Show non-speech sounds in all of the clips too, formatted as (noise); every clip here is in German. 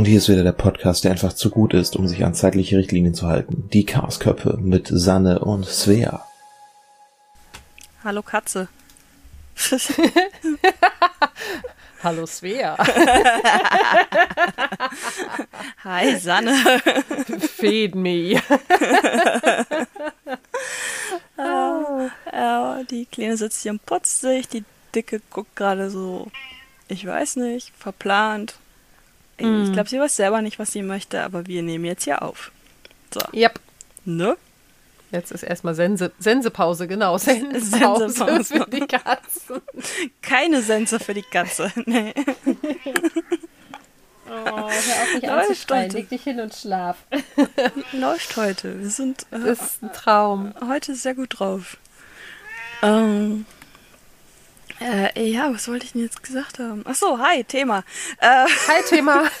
Und hier ist wieder der Podcast, der einfach zu gut ist, um sich an zeitliche Richtlinien zu halten. Die Chaosköpfe mit Sanne und Svea. Hallo Katze. (laughs) Hallo Svea. (laughs) Hi Sanne. Feed me. (laughs) Ja, die Kleine sitzt hier und putzt sich, die Dicke guckt gerade so, ich weiß nicht, verplant. Ich Mm. glaube, sie weiß selber nicht, was sie möchte, aber wir nehmen jetzt hier auf. So, Yep. ne? Jetzt ist erstmal Sense, Sensepause, genau. (laughs) Sensepause Sensepause. für die Katzen. Keine Sense für die Katze. (laughs) Nee. Oh, hör auf mich Läuft heute. Leg dich hin und schlaf. Läuft heute. Wir sind äh, Das ist ein Traum. heute sehr gut drauf. Ähm, äh, ja, was wollte ich denn jetzt gesagt haben? Ach so, hi, Thema. Äh, Hi, Thema. (laughs)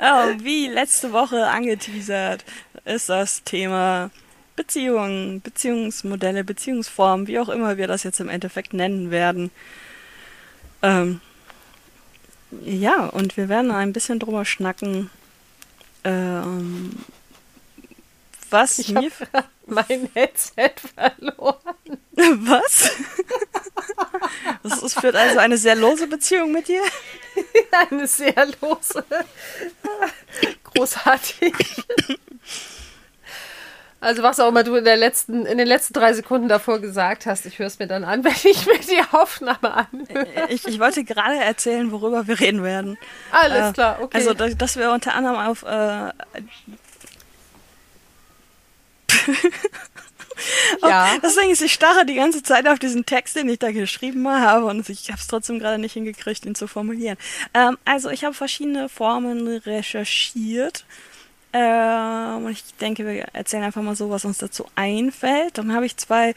Oh, wie letzte Woche angeteasert, ist das Thema Beziehungen, Beziehungsmodelle, Beziehungsformen, wie auch immer wir das jetzt im Endeffekt nennen werden. Ähm, ja, und wir werden ein bisschen drüber schnacken, ähm, was Ich mir... habe (laughs) mein Headset verloren. Was? (laughs) Das ist, führt also eine sehr lose Beziehung mit dir? (laughs) Eine sehr lose. Großartig. Also was auch immer du in, letzten, in den letzten drei Sekunden davor gesagt hast, ich höre es mir dann an, wenn ich mir die Aufnahme anhöre. Ich, ich wollte gerade erzählen, worüber wir reden werden. Alles Äh, klar, okay. Also, dass, dass wir unter anderem auf. Äh, (laughs) ja. deswegen ist ich starre die ganze Zeit auf diesen Text, den ich da geschrieben habe, und ich habe es trotzdem gerade nicht hingekriegt, ihn zu formulieren. Ähm, also, ich habe verschiedene Formen recherchiert. Ähm, und ich denke, wir erzählen einfach mal so, was uns dazu einfällt. Dann habe ich zwei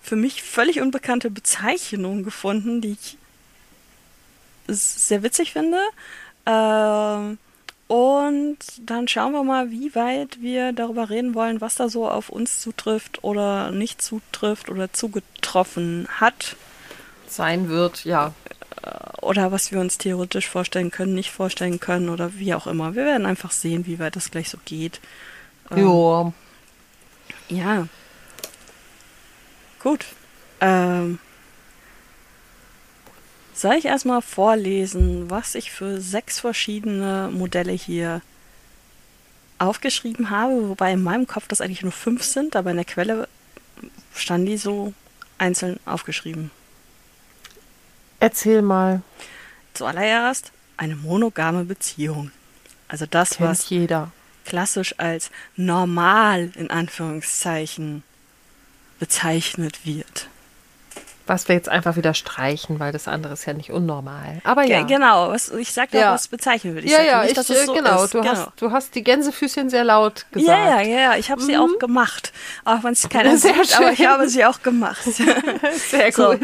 für mich völlig unbekannte Bezeichnungen gefunden, die ich sehr witzig finde. Ähm, und dann schauen wir mal, wie weit wir darüber reden wollen, was da so auf uns zutrifft oder nicht zutrifft oder zugetroffen hat. Sein wird, ja. Oder was wir uns theoretisch vorstellen können, nicht vorstellen können oder wie auch immer. Wir werden einfach sehen, wie weit das gleich so geht. Ähm, Jo. Ja. Gut. Ähm, soll ich erstmal vorlesen, was ich für sechs verschiedene Modelle hier aufgeschrieben habe, wobei in meinem Kopf das eigentlich nur fünf sind, aber in der Quelle standen die so einzeln aufgeschrieben. Erzähl mal. Zuallererst eine monogame Beziehung. Also das, Kennt was jeder. klassisch als normal in Anführungszeichen bezeichnet wird. Was wir jetzt einfach wieder streichen, weil das andere ist ja nicht unnormal. Aber Ge- ja. Genau, was, ich sag ja, Ja. was bezeichnet wird. Ich ja, ja, nicht, ich, dass es äh, so genau, ist. du, genau. Hast, du hast die Gänsefüßchen sehr laut gesagt. Ja, ja, ja, ich habe sie auch gemacht. Auch wenn es keiner (laughs) Sehr sieht, aber ich schön. habe sie auch gemacht. (laughs) Sehr (laughs) so, gut.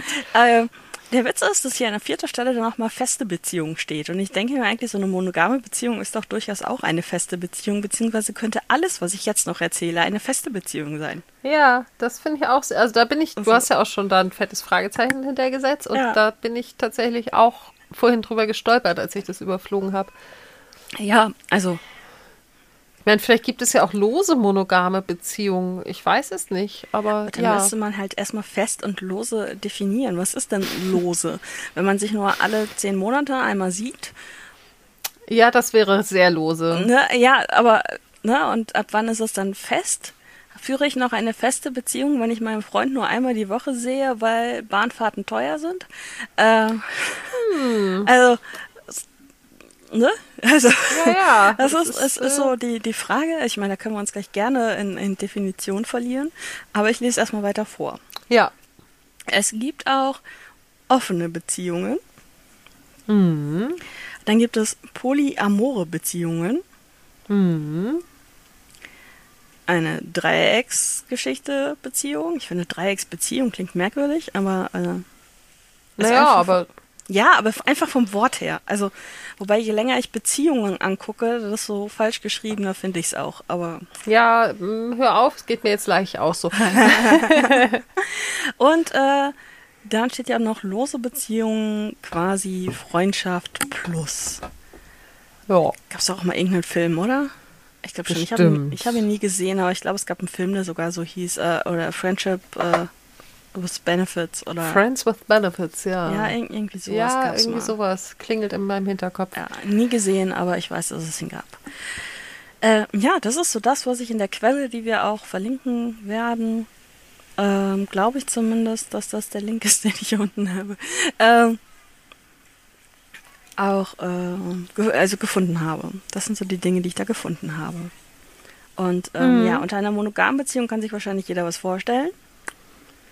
Der Witz ist, dass hier an der vierten Stelle dann nochmal feste Beziehung steht. Und ich denke mir eigentlich, so eine monogame Beziehung ist doch durchaus auch eine feste Beziehung, beziehungsweise könnte alles, was ich jetzt noch erzähle, eine feste Beziehung sein. Ja, das finde ich auch. sehr- Also da bin ich, du Also- hast ja auch schon da ein fettes Fragezeichen hintergesetzt und Ja. da bin ich tatsächlich auch vorhin drüber gestolpert, als ich das überflogen habe. Ja, also meine, vielleicht gibt es ja auch lose monogame Beziehungen. Ich weiß es nicht, aber Dann ja. müsste man halt erstmal fest und lose definieren. Was ist denn lose? Wenn man sich nur alle zehn Monate einmal sieht. Ja, das wäre sehr lose. Ne? Ja, aber, ne, und ab wann ist es dann fest? Führe ich noch eine feste Beziehung, wenn ich meinen Freund nur einmal die Woche sehe, weil Bahnfahrten teuer sind? Ähm, Also, s- ne? Also, Ja, ja. (laughs) das das ist, ist, ist äh, so die, die Frage. Ich meine, da können wir uns gleich gerne in, in Definition verlieren. Aber ich lese erstmal weiter vor. Ja. Es gibt auch offene Beziehungen. Mhm. Dann gibt es polyamore Beziehungen. Mhm. Eine Dreiecksgeschichte Beziehung. Ich finde Dreiecksbeziehung klingt merkwürdig, aber äh, Naja, aber ja, aber einfach vom Wort her. Also, wobei je länger ich Beziehungen angucke, desto falsch geschriebener finde ich es auch. Aber ja, mh, hör auf, es geht mir jetzt gleich auch so. (laughs) und äh, dann steht ja noch lose Beziehungen, quasi Freundschaft plus. Ja. Gab es auch mal irgendeinen Film, oder? Ich glaube schon. Ich habe ihn, hab ihn nie gesehen, aber ich glaube, es gab einen Film, der sogar so hieß, äh, oder Friendship äh, with Benefits oder. Friends with Benefits, ja. Ja, irgendwie sowas. Ja, irgendwie mal. sowas. Klingelt in meinem Hinterkopf. Ja, nie gesehen, aber ich weiß, dass es ihn gab. Äh, ja, das ist so das, was ich in der Quelle, die wir auch verlinken werden, ähm, glaube ich zumindest, dass das der Link ist, (laughs) den ich hier unten habe, ähm, auch äh, also gefunden habe. Das sind so die Dinge, die ich da gefunden habe. Und ähm, mhm. ja, unter einer monogamen Beziehung kann sich wahrscheinlich jeder was vorstellen.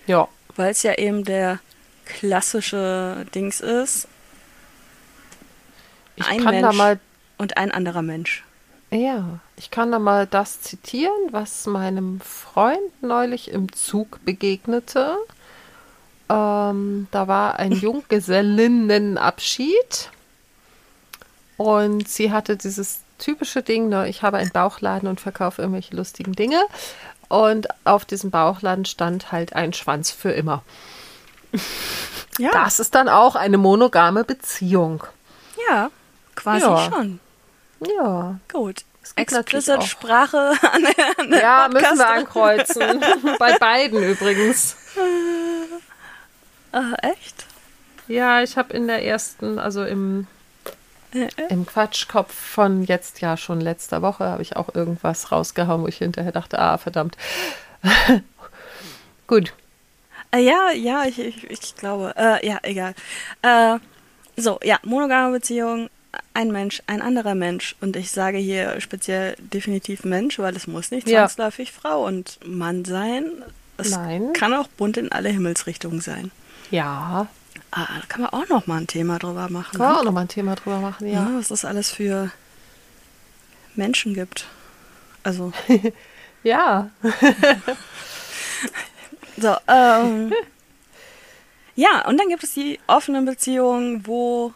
Ja. Weil es ja eben der klassische Dings ist. Ich ein Mensch und ein anderer Mensch. Ja, ich kann da mal das zitieren, was meinem Freund neulich im Zug begegnete. Ähm, da war ein (laughs) Junggesellinnenabschied und sie hatte dieses typische Ding, ne, ich habe einen Bauchladen und verkaufe irgendwelche lustigen Dinge. Und auf diesem Bauchladen stand halt ein Schwanz für immer. (laughs) Ja. Das ist dann auch eine monogame Beziehung. Ja, quasi ja. schon. Ja. Gut. Explicit Sprache (laughs) an der, an der Ja, Podcast. müssen wir ankreuzen. (laughs) Bei beiden übrigens. Äh, echt? Ja, ich habe in der ersten, also im. (laughs) im Quatschkopf von jetzt ja schon letzter Woche, habe ich auch irgendwas rausgehauen, wo ich hinterher dachte, ah, verdammt. (laughs) Gut. Äh, ja, ja, ich, ich, ich glaube. Äh, ja, egal. Äh, so, ja, monogame Beziehung, ein Mensch, ein anderer Mensch. Und ich sage hier speziell definitiv Mensch, weil es muss nicht zwangsläufig ja. Frau und Mann sein. Es Nein. kann auch bunt in alle Himmelsrichtungen sein. Ja. Ah, da kann man auch noch mal ein Thema drüber machen. Kann man ne? auch noch mal ein Thema drüber machen, ja. ja was es alles für Menschen gibt. Also. (laughs) ja. (laughs) so, ähm. Ja, und dann gibt es die offenen Beziehungen, wo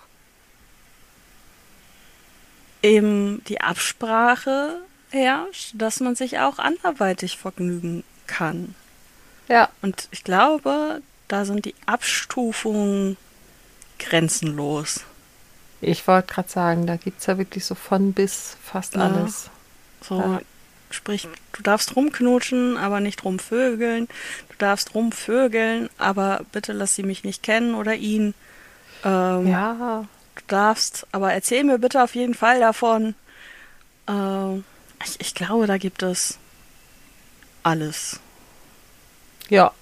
eben die Absprache herrscht, dass man sich auch anderweitig vergnügen kann. Ja. Und ich glaube, da sind die Abstufungen grenzenlos. Ich wollte gerade sagen, da gibt es ja wirklich so von bis fast ja. alles. So, ja. sprich, du darfst rumknutschen, aber nicht rumvögeln. Du darfst rumvögeln, aber bitte lass sie mich nicht kennen oder ihn. Ähm, ja du darfst, aber erzähl mir bitte auf jeden Fall davon. Äh, ich, ich glaube, da gibt es alles. Ja.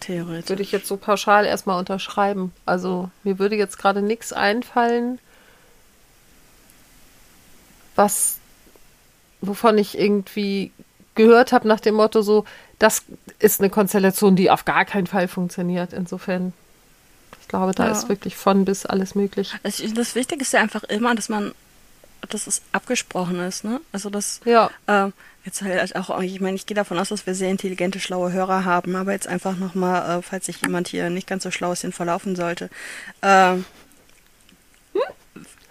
Theoretisch. Würde ich jetzt so pauschal erstmal unterschreiben. Also mir würde jetzt gerade nichts einfallen, was, wovon ich irgendwie gehört habe nach dem Motto so, das ist eine Konstellation, die auf gar keinen Fall funktioniert. Insofern ich glaube, da ja. ist wirklich von bis alles möglich. Das, das Wichtige ist ja einfach immer, dass man, dass es abgesprochen ist, ne? Also das, ja. Äh, jetzt halt auch, ich meine, ich gehe davon aus, dass wir sehr intelligente, schlaue Hörer haben, aber jetzt einfach nochmal, äh, falls sich jemand hier nicht ganz so schlau ist, den verlaufen sollte. Äh,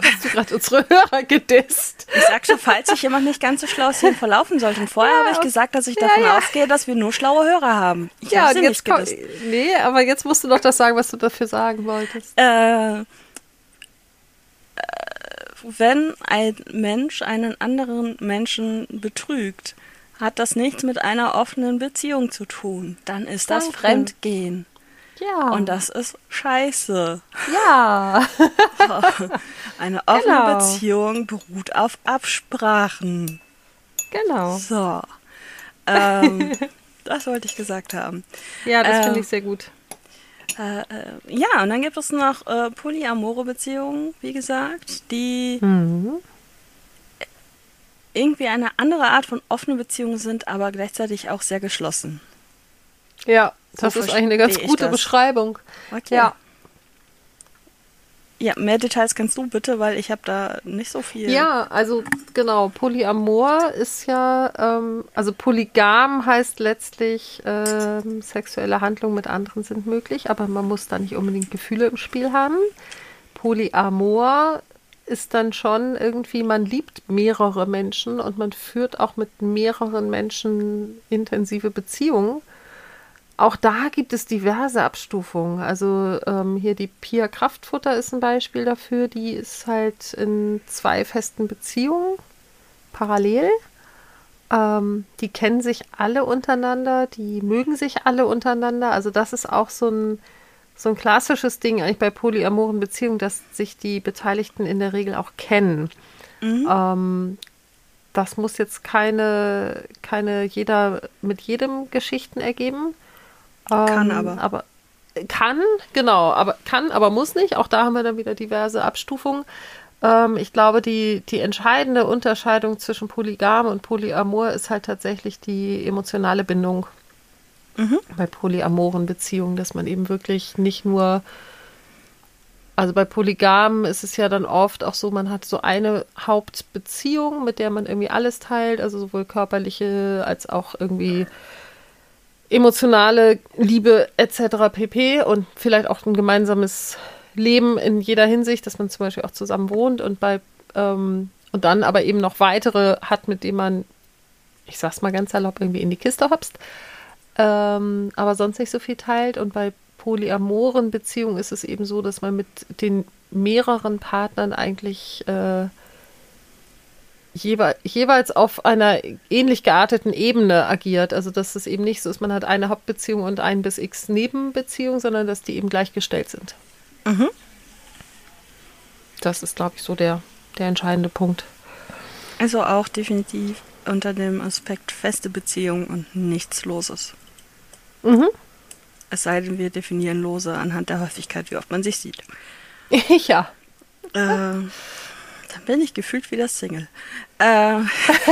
Hast du gerade unsere Hörer gedisst? Ich sag schon, falls sich jemand nicht ganz so schlau ist, den verlaufen sollte. Und vorher ja, habe ich gesagt, dass ich davon ja, ja. ausgehe, dass wir nur schlaue Hörer haben. Ich ja, habe jetzt komm, Nee, aber jetzt musst du doch das sagen, was du dafür sagen wolltest. Äh, wenn ein Mensch einen anderen Menschen betrügt, hat das nichts mit einer offenen Beziehung zu tun. Dann ist das Danke. Fremdgehen. Ja. Und das ist scheiße. Ja. (laughs) Eine offene genau. Beziehung beruht auf Absprachen. Genau. So. Ähm, das wollte ich gesagt haben. Ja, das äh, finde ich sehr gut. Äh, äh, ja, und dann gibt es noch äh, polyamore Beziehungen, wie gesagt, die mhm. irgendwie eine andere Art von offenen Beziehungen sind, aber gleichzeitig auch sehr geschlossen. Ja, das so ist eigentlich eine ganz gute Beschreibung. Okay. Ja. Ja, mehr Details kannst du bitte, weil ich habe da nicht so viel. Ja, also genau, Polyamor ist ja, ähm, also polygam heißt letztlich, ähm, sexuelle Handlungen mit anderen sind möglich, aber man muss da nicht unbedingt Gefühle im Spiel haben. Polyamor ist dann schon irgendwie, man liebt mehrere Menschen und man führt auch mit mehreren Menschen intensive Beziehungen. Auch da gibt es diverse Abstufungen. Also ähm, hier die Pia Kraftfutter ist ein Beispiel dafür. Die ist halt in zwei festen Beziehungen parallel. Ähm, die kennen sich alle untereinander, die mögen sich alle untereinander. Also das ist auch so ein, so ein klassisches Ding eigentlich bei polyamoren Beziehungen, dass sich die Beteiligten in der Regel auch kennen. Mhm. Ähm, das muss jetzt keine, keine jeder mit jedem Geschichten ergeben. Kann ähm, aber. aber. Kann, genau, aber kann, aber muss nicht. Auch da haben wir dann wieder diverse Abstufungen. Ähm, ich glaube, die, die entscheidende Unterscheidung zwischen Polygam und Polyamor ist halt tatsächlich die emotionale Bindung mhm. bei polyamoren Beziehungen, dass man eben wirklich nicht nur also bei Polygamen ist es ja dann oft auch so, man hat so eine Hauptbeziehung, mit der man irgendwie alles teilt, also sowohl körperliche als auch irgendwie emotionale Liebe etc. pp. und vielleicht auch ein gemeinsames Leben in jeder Hinsicht, dass man zum Beispiel auch zusammen wohnt und bei ähm, und dann aber eben noch weitere hat, mit denen man, ich sag's mal ganz salopp, irgendwie in die Kiste hopst, ähm, aber sonst nicht so viel teilt. Und bei polyamoren Beziehungen ist es eben so, dass man mit den mehreren Partnern eigentlich äh, jewe jeweils auf einer ähnlich gearteten Ebene agiert. Also dass es eben nicht so ist, man hat eine Hauptbeziehung und ein bis x Nebenbeziehung, sondern dass die eben gleichgestellt sind. Mhm. Das ist, glaube ich, so der, der entscheidende Punkt. Also auch definitiv unter dem Aspekt feste Beziehung und nichts Loses. Mhm. Es sei denn, wir definieren Lose anhand der Häufigkeit, wie oft man sich sieht. (laughs) ja. Äh, dann bin ich gefühlt wie das Single. Äh,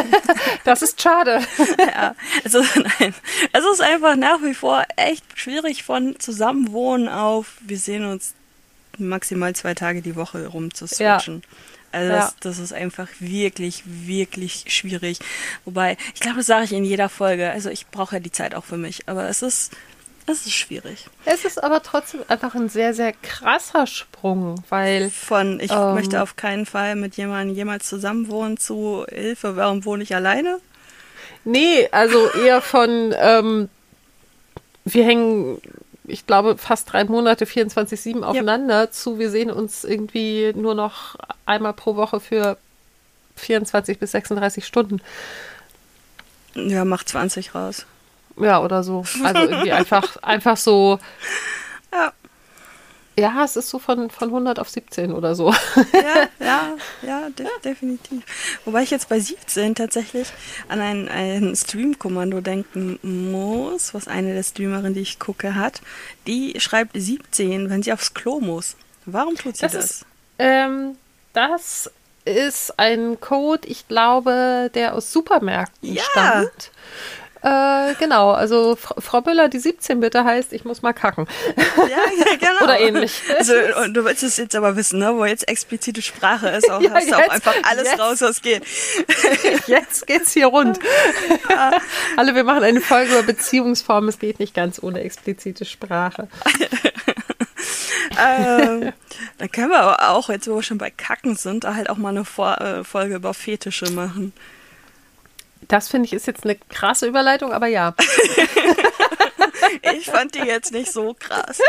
(laughs) das ist schade. (laughs) ja, also nein. Es ist einfach nach wie vor echt schwierig von Zusammenwohnen auf, wir sehen uns maximal zwei Tage die Woche rum zu switchen. Ja. Also ja. das, das, ist einfach wirklich, wirklich schwierig. Wobei, ich glaube, das sage ich in jeder Folge. Also ich brauche ja die Zeit auch für mich. Aber es ist es ist schwierig. Es ist aber trotzdem einfach ein sehr, sehr krasser Sprung, weil. Von ich ähm, möchte auf keinen Fall mit jemandem jemals zusammenwohnen zu Hilfe, warum wohne ich alleine? Nee, also eher von ähm, wir hängen, ich glaube, fast drei Monate 24-7 aufeinander ja. zu, wir sehen uns irgendwie nur noch einmal pro Woche für 24 bis 36 Stunden. Ja, mach 20 raus. Ja, oder so. Also irgendwie (laughs) einfach, einfach so. Ja. Ja, es ist so von, von 100 auf 17 oder so. Ja, (laughs) ja, ja, de definitiv. Wobei ich jetzt bei 17 tatsächlich an ein, ein Stream-Kommando denken muss, was eine der Streamerinnen, die ich gucke, hat. Die schreibt 17, wenn sie aufs Klo muss. Warum tut sie das? Das ist, ähm, das ist ein Code, ich glaube, der aus Supermärkten ja. stammt. Äh, genau, also Frau Müller, die 17 bitte heißt, ich muss mal kacken. Ja, ja (laughs) genau. Oder ähnlich. Also, und du willst es jetzt aber wissen, ne? wo jetzt explizite Sprache ist, auch, (laughs) ja, hast du auch einfach alles jetzt. raus, was geht. (laughs) Jetzt geht's hier rund. Ja. Alle, wir machen eine Folge über Beziehungsformen, es geht nicht ganz ohne explizite Sprache. ähm, dann können wir aber auch, jetzt wo wir schon bei Kacken sind, da halt auch mal eine Vor äh, Folge über Fetische machen. Das finde ich ist jetzt eine krasse Überleitung, aber ja. ich fand die jetzt nicht so krass.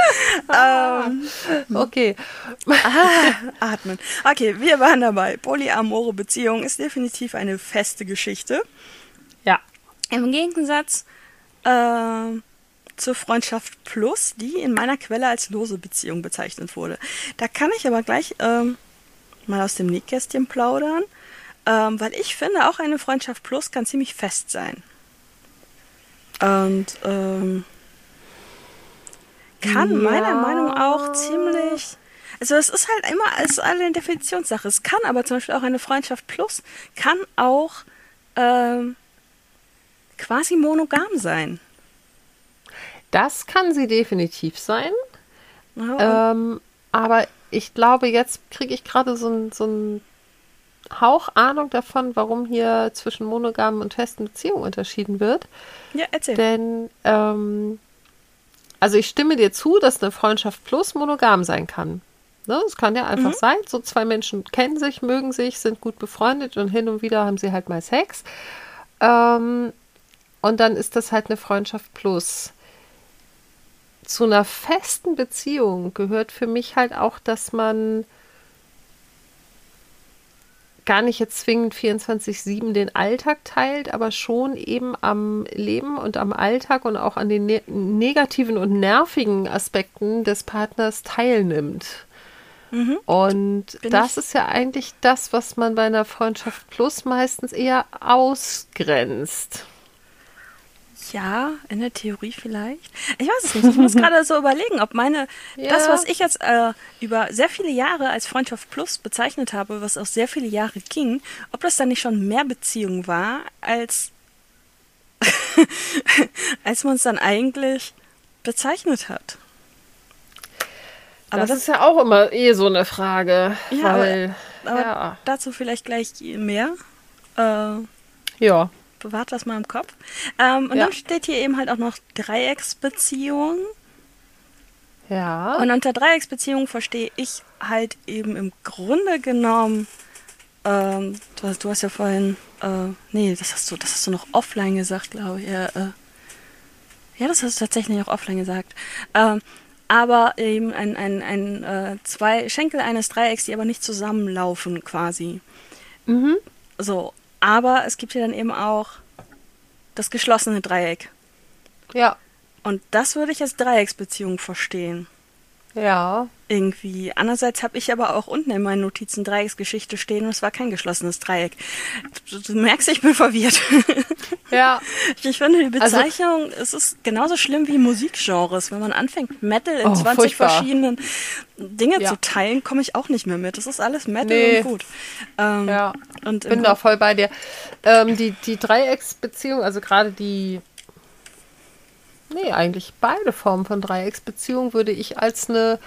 (laughs) ähm, okay. Ah, atmen. Okay, wir waren dabei. Polyamore Beziehung ist definitiv eine feste Geschichte. Ja. Im Gegensatz äh, zur Freundschaft Plus, die in meiner Quelle als lose Beziehung bezeichnet wurde. Da kann ich aber gleich ähm, mal aus dem Nähkästchen plaudern. Ähm, weil ich finde, auch eine Freundschaft Plus kann ziemlich fest sein. Und ähm, kann ja. meiner Meinung nach auch ziemlich. Also es ist halt immer als eine Definitionssache. Es kann aber zum Beispiel auch eine Freundschaft Plus kann auch ähm, quasi monogam sein. Das kann sie definitiv sein. Ja, ähm, aber ich glaube, jetzt kriege ich gerade so ein, so ein Hauch Ahnung davon, warum hier zwischen monogamen und festen Beziehungen unterschieden wird. Ja, erzähl. Denn, ähm, also ich stimme dir zu, dass eine Freundschaft plus monogam sein kann. Ne? Es kann ja einfach mhm. sein, so zwei Menschen kennen sich, mögen sich, sind gut befreundet und hin und wieder haben sie halt mal Sex. Ähm, und dann ist das halt eine Freundschaft plus. zu einer festen Beziehung gehört für mich halt auch, dass man gar nicht jetzt zwingend 24-7 den Alltag teilt, aber schon eben am Leben und am Alltag und auch an den ne negativen und nervigen Aspekten des Partners teilnimmt. Mhm. Und Bin das ist ja eigentlich das, was man bei einer Freundschaft Plus meistens eher ausgrenzt. Ja, in der Theorie vielleicht. Ich weiß es nicht. Ich muss (laughs) gerade so überlegen, ob meine, ja. das, was ich jetzt äh, über sehr viele Jahre als Freundschaft Plus bezeichnet habe, was auch sehr viele Jahre ging, ob das dann nicht schon mehr Beziehung war, als, (laughs) als man es dann eigentlich bezeichnet hat. Aber das, das, ist ja auch immer eh so eine Frage. Ja, weil, aber, aber ja. dazu vielleicht gleich mehr. Äh, ja bewahrt das mal im Kopf. Ähm, und ja. dann steht hier eben halt auch noch Dreiecksbeziehung. Ja. Und unter Dreiecksbeziehung verstehe ich halt eben im Grunde genommen, ähm, du, hast, du, hast, ja vorhin, äh, nee, das hast du, das hast du noch offline gesagt, glaube ich. Ja, äh, ja, das hast du tatsächlich auch offline gesagt. Ähm, aber eben ein, ein, ein äh, zwei Schenkel eines Dreiecks, die aber nicht zusammenlaufen quasi. Mhm. So, aber es gibt ja dann eben auch das geschlossene Dreieck. Ja. Und das würde ich als Dreiecksbeziehung verstehen. Ja. Irgendwie. Andererseits habe ich aber auch unten in meinen Notizen Dreiecksgeschichte stehen und es war kein geschlossenes Dreieck. Du, du merkst, ich bin verwirrt. (laughs) Ja. Ich finde die also Bezeichnung, also, es ist genauso schlimm wie Musikgenres. Wenn man anfängt, Metal in oh, 20 furchtbar. verschiedenen Dinge ja. zu teilen, komme ich auch nicht mehr mit. Das ist alles Metal nee. und gut. Ähm, ja. Und bin da voll bei dir. Ähm, die, die Dreiecksbeziehung, also gerade die Nee, eigentlich beide Formen von Dreiecksbeziehung würde ich als eine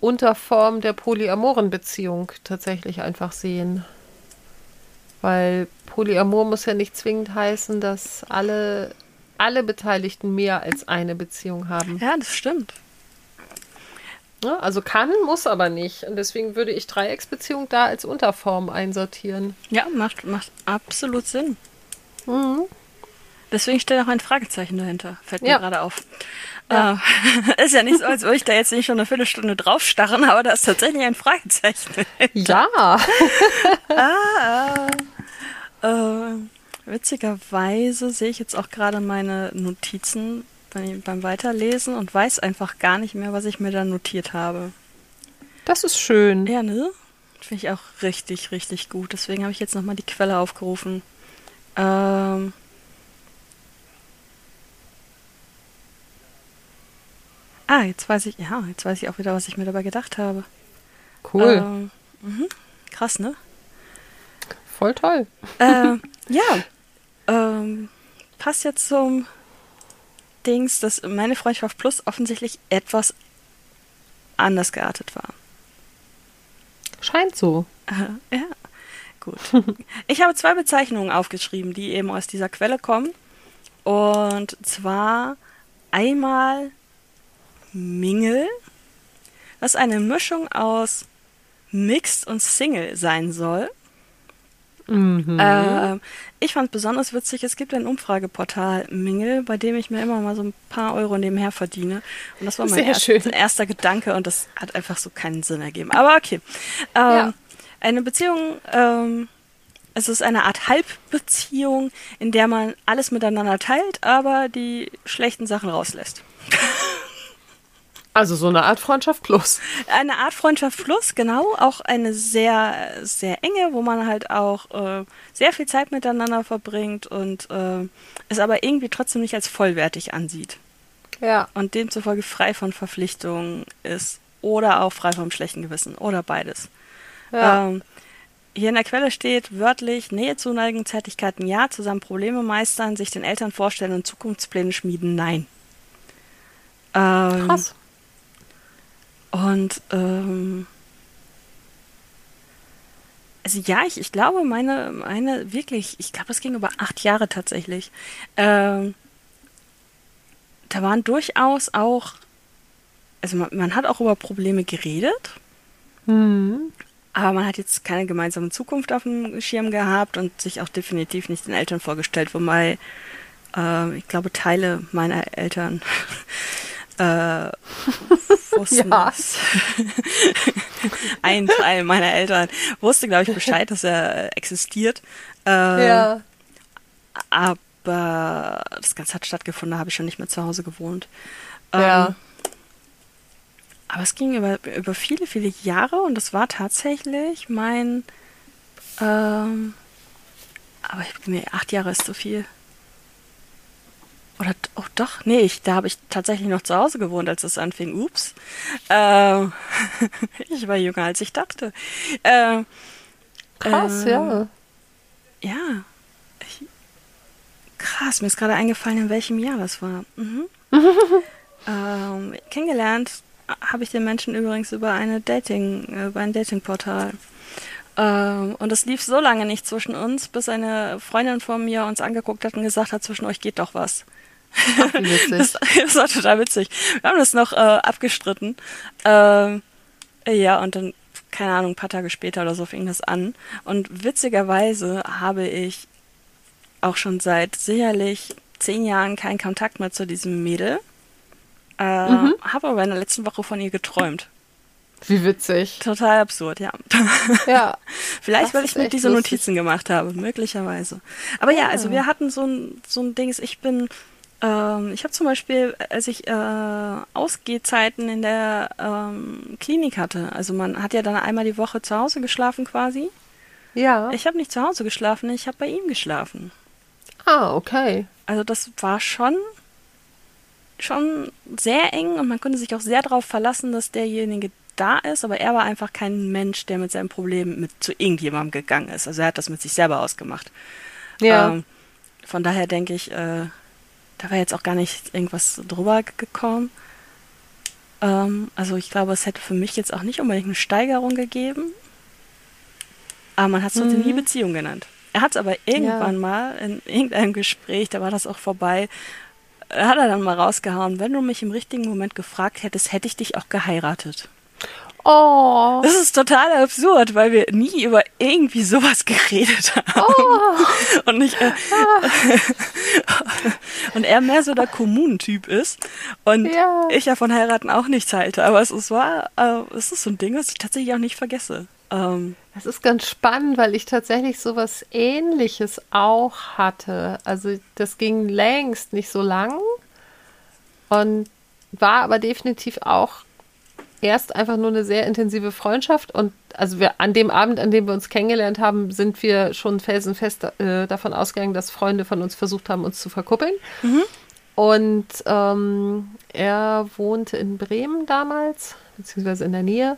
Unterform der polyamoren Beziehung tatsächlich einfach sehen. Weil Polyamor muss ja nicht zwingend heißen, dass alle, alle Beteiligten mehr als eine Beziehung haben. Ja, das stimmt. Ja, also kann, muss aber nicht. Und deswegen würde ich Dreiecksbeziehung da als Unterform einsortieren. Ja, macht, macht absolut Sinn. Mhm. Deswegen steht auch ein Fragezeichen dahinter. Fällt mir ja. gerade auf. Ja. Äh, (laughs) ist ja nicht so, als würde ich da jetzt nicht schon eine Viertelstunde draufstarren, aber da ist tatsächlich ein Fragezeichen. Ja. (laughs) ah, äh, witzigerweise sehe ich jetzt auch gerade meine Notizen beim, beim Weiterlesen und weiß einfach gar nicht mehr, was ich mir da notiert habe. Das ist schön. Ja, ne? Finde ich auch richtig, richtig gut. Deswegen habe ich jetzt nochmal die Quelle aufgerufen. Ähm, Ah, jetzt weiß ich, ja, jetzt weiß ich auch wieder, was ich mir dabei gedacht habe. Cool. Ähm, mh, krass, ne? Voll toll. Äh, (laughs) ja. Ähm, passt jetzt zum Dings, dass meine Freundschaft Plus offensichtlich etwas anders geartet war. Scheint so. Äh, ja, gut. (laughs) ich habe zwei Bezeichnungen aufgeschrieben, die eben aus dieser Quelle kommen. Und zwar einmal Mingle, was eine Mischung aus Mixed und Single sein soll. Mhm. Äh, ich fand besonders witzig, es gibt ein Umfrageportal Mingle, bei dem ich mir immer mal so ein paar Euro nebenher verdiene. Und das war mein erst, erster Gedanke und das hat einfach so keinen Sinn ergeben. Aber okay. Ähm, ja. Eine Beziehung, ähm, es ist eine Art Halbbeziehung, in der man alles miteinander teilt, aber die schlechten Sachen rauslässt. (laughs) Also so eine Art Freundschaft plus. Eine Art Freundschaft plus, genau. Auch eine sehr, sehr enge, wo man halt auch äh, sehr viel Zeit miteinander verbringt und äh, es aber irgendwie trotzdem nicht als vollwertig ansieht. Ja. Und demzufolge frei von Verpflichtungen ist. Oder auch frei vom schlechten Gewissen. Oder beides. Ja. Ähm, hier in der Quelle steht wörtlich Nähe zuneigen, Zärtlichkeiten ja, zusammen Probleme meistern, sich den Eltern vorstellen und Zukunftspläne schmieden nein. Ähm, Krass. Und ähm, also ja, ich, ich glaube, meine, meine wirklich, ich glaube, es ging über acht Jahre tatsächlich. Ähm, da waren durchaus auch, also man, man hat auch über Probleme geredet, mhm. aber man hat jetzt keine gemeinsame Zukunft auf dem Schirm gehabt und sich auch definitiv nicht den Eltern vorgestellt, wobei äh, ich glaube, Teile meiner Eltern äh, (laughs) Ja. das. (laughs) Ein Teil meiner Eltern wusste, glaube ich, Bescheid, dass er existiert. Ähm, Aber das Ganze hat stattgefunden, da habe ich schon nicht mehr zu Hause gewohnt. Ja. Ähm, aber es ging über, über viele, viele Jahre und das war tatsächlich mein. Ähm, aber ich bin mir acht Jahre ist zu viel. Oder oh doch, nee, ich, da habe ich tatsächlich noch zu Hause gewohnt, als es anfing. Ups. Ähm, (laughs) ich war jünger, als ich dachte. Ähm, Krass, ähm, ja. ja. Ich, krass, mir ist gerade eingefallen, in welchem Jahr das war. Mhm. (laughs) ähm, kennengelernt habe ich den Menschen übrigens über eine Dating, äh, über ein Datingportal. Ähm, und es lief so lange nicht zwischen uns, bis eine Freundin von mir uns angeguckt hat und gesagt hat, zwischen euch geht doch was. Ach, wie witzig. Das, (laughs) das war total witzig. Wir haben das noch äh, abgestritten. Ähm, ja, und dann, keine Ahnung, ein paar Tage später oder so fing das an. Und witzigerweise habe ich auch schon seit sicherlich zehn Jahren keinen Kontakt mehr zu diesem Mädel. Äh, Mhm. Habe aber in der letzten Woche von ihr geträumt. Wie witzig. Total absurd, ja. (laughs) Ja. Vielleicht, weil ich mir diese lustig. Notizen gemacht habe, möglicherweise. Aber ja, Ja. also wir hatten so ein, so ein Dings, ich bin, ähm, ich habe zum Beispiel, als ich äh, Ausgehzeiten in der ähm, Klinik hatte, also man hat ja dann einmal die Woche zu Hause geschlafen quasi. Ja. Ich habe nicht zu Hause geschlafen, ich habe bei ihm geschlafen. ah, okay. Also das war schon schon sehr eng und man konnte sich auch sehr darauf verlassen, dass derjenige da ist, aber er war einfach kein Mensch, der mit seinem Problem mit zu irgendjemandem gegangen ist. Also er hat das mit sich selber ausgemacht. Ja. Ähm, von daher denke ich, äh, da war jetzt auch gar nicht irgendwas drüber gekommen. Ähm, also ich glaube, es hätte für mich jetzt auch nicht unbedingt eine Steigerung gegeben. Aber man hat es trotzdem Mhm. nie Beziehung genannt. Er hat es aber irgendwann Ja. mal in irgendeinem Gespräch, da war das auch vorbei, hat er dann mal rausgehauen, wenn du mich im richtigen Moment gefragt hättest, hätte ich dich auch geheiratet. Oh. Das ist total absurd, weil wir nie über irgendwie sowas geredet haben. Oh. Und nicht, äh, und er mehr so der Kommunentyp ist und Ja. ich ja von heiraten auch nichts halte. Aber es ist war, äh, es ist so ein Ding, was ich tatsächlich auch nicht vergesse. Ähm, Das ist ganz spannend, weil ich tatsächlich sowas ähnliches auch hatte. Also das ging längst nicht so lang und war aber definitiv auch erst einfach nur eine sehr intensive Freundschaft und also wir an dem Abend, an dem wir uns kennengelernt haben, sind wir schon felsenfest äh, davon ausgegangen, dass Freunde von uns versucht haben, uns zu verkuppeln. Und ähm, er wohnte in Bremen damals, beziehungsweise in der Nähe.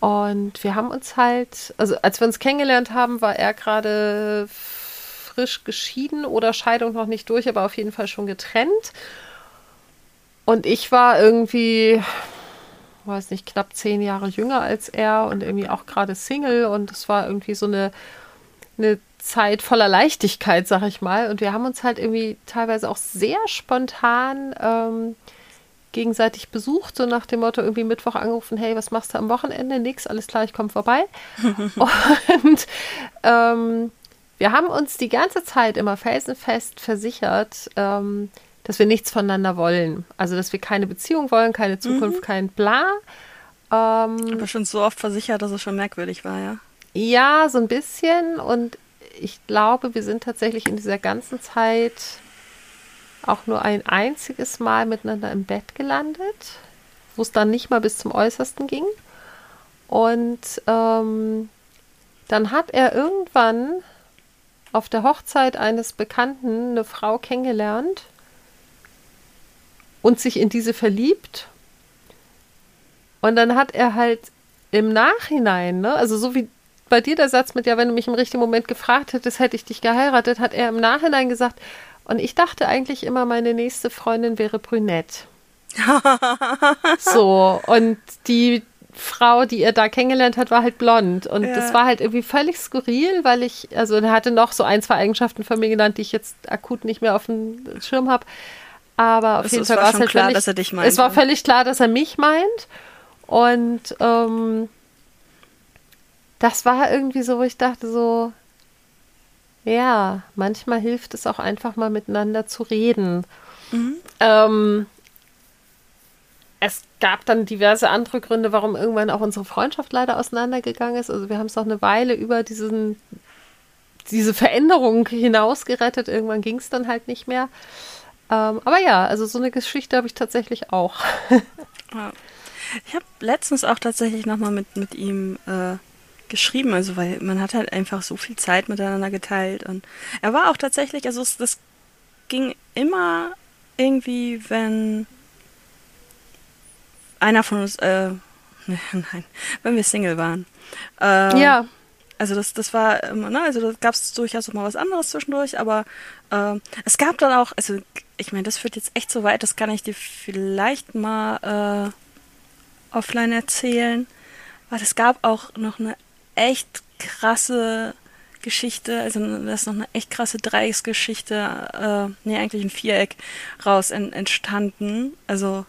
Und wir haben uns halt, also als wir uns kennengelernt haben, war er gerade frisch geschieden oder Scheidung noch nicht durch, aber auf jeden Fall schon getrennt. Und ich war irgendwie, weiß nicht, knapp zehn Jahre jünger als er und irgendwie auch gerade Single. Und es war irgendwie so eine, eine Zeit voller Leichtigkeit, sag ich mal. Und wir haben uns halt irgendwie teilweise auch sehr spontan ähm, gegenseitig besucht, so nach dem Motto irgendwie Mittwoch angerufen, hey, was machst du am Wochenende? Nix, alles klar, ich komme vorbei. (laughs) und ähm, wir haben uns die ganze Zeit immer felsenfest versichert, ähm, dass wir nichts voneinander wollen. Also, dass wir keine Beziehung wollen, keine Zukunft, kein Bla. Ähm, aber schon so oft versichert, dass es schon merkwürdig war, ja. ja, so ein bisschen. Und ich glaube, wir sind tatsächlich in dieser ganzen Zeit auch nur ein einziges Mal miteinander im Bett gelandet, wo es dann nicht mal bis zum Äußersten ging. Und ähm, dann hat er irgendwann auf der Hochzeit eines Bekannten eine Frau kennengelernt und sich in diese verliebt. Und dann hat er halt im Nachhinein, ne, also so wie bei dir der Satz mit, ja, wenn du mich im richtigen Moment gefragt hättest, hätte ich dich geheiratet, hat er im Nachhinein gesagt, und ich dachte eigentlich immer, meine nächste Freundin wäre brünett. (laughs) so, und die Frau, die er da kennengelernt hat, war halt blond. Und Ja. das war halt irgendwie völlig skurril, weil ich, also er hatte noch so ein, zwei Eigenschaften von mir genannt, die ich jetzt akut nicht mehr auf dem Schirm habe. Aber auf Es- jeden es Fall war es schon halt klar, völlig, dass er dich Es war meinte. völlig klar, dass er mich meint. Und ähm, das war irgendwie so, wo ich dachte so, ja, manchmal hilft es auch einfach mal miteinander zu reden. Mhm. Ähm, es gab dann diverse andere Gründe, warum irgendwann auch unsere Freundschaft leider auseinandergegangen ist. Also wir haben es noch eine Weile über diesen, diese Veränderung hinaus gerettet. Irgendwann ging es dann halt nicht mehr. Ähm, aber ja, also so eine Geschichte habe ich tatsächlich auch. (laughs) Ja. Ich habe letztens auch tatsächlich nochmal mit, mit ihm äh, geschrieben, also weil man hat halt einfach so viel Zeit miteinander geteilt und er war auch tatsächlich, also es, das ging immer irgendwie, wenn einer von uns, äh, (laughs) nein, wenn wir Single waren. Ähm, ja. Also das, das war immer, ne, also da gab es durchaus auch mal was anderes zwischendurch, aber äh, es gab dann auch, also ich meine, das führt jetzt echt so weit, das kann ich dir vielleicht mal äh, offline erzählen. Weil es gab auch noch eine echt krasse Geschichte, also da ist noch eine echt krasse Dreiecksgeschichte, äh, nee, eigentlich ein Viereck raus en entstanden. Also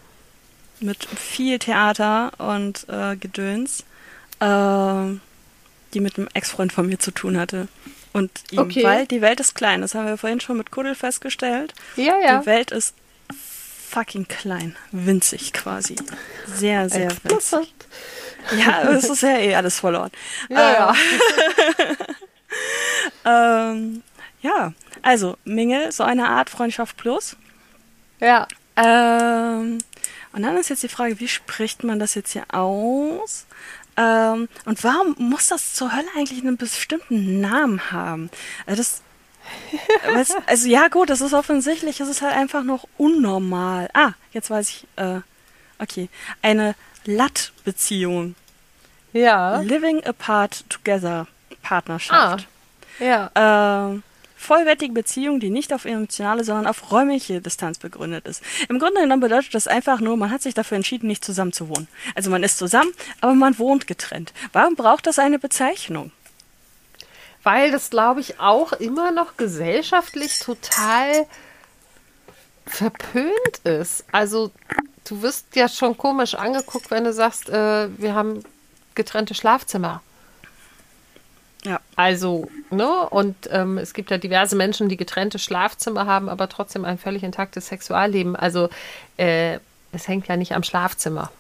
mit viel Theater und äh, Gedöns, äh, die mit einem Ex-Freund von mir zu tun hatte. Und ihm, okay. weil die Welt ist klein, das haben wir vorhin schon mit Kuddel festgestellt. Ja, ja. Die Welt ist fucking klein, winzig quasi. Sehr, sehr (laughs) winzig. Ja, es ist ja eh alles verloren. (laughs) Ja, ja. (laughs) ähm, ja, also Mingel, so eine Art Freundschaft plus. Ja. Ähm, und dann ist jetzt die Frage, wie spricht man das jetzt hier aus? Ähm, und warum muss das zur Hölle eigentlich einen bestimmten Namen haben? Also das (laughs) also ja gut, das ist offensichtlich, es ist halt einfach noch unnormal. Ah, jetzt weiß ich, äh, okay. Eine Lat-Beziehung. Ja. Living apart together Partnerschaft. Ah, ja. Ähm, vollwertige Beziehung, die nicht auf emotionale, sondern auf räumliche Distanz begründet ist. Im Grunde genommen bedeutet das einfach nur, man hat sich dafür entschieden, nicht zusammen zu wohnen. Also man ist zusammen, aber man wohnt getrennt. Warum braucht das eine Bezeichnung? Weil das, glaube ich, auch immer noch gesellschaftlich total verpönt ist. Also du wirst ja schon komisch angeguckt, wenn du sagst, äh, wir haben getrennte Schlafzimmer. Ja. Also, ne? Und ähm, es gibt ja diverse Menschen, die getrennte Schlafzimmer haben, aber trotzdem ein völlig intaktes Sexualleben. Also, äh, es hängt ja nicht am Schlafzimmer.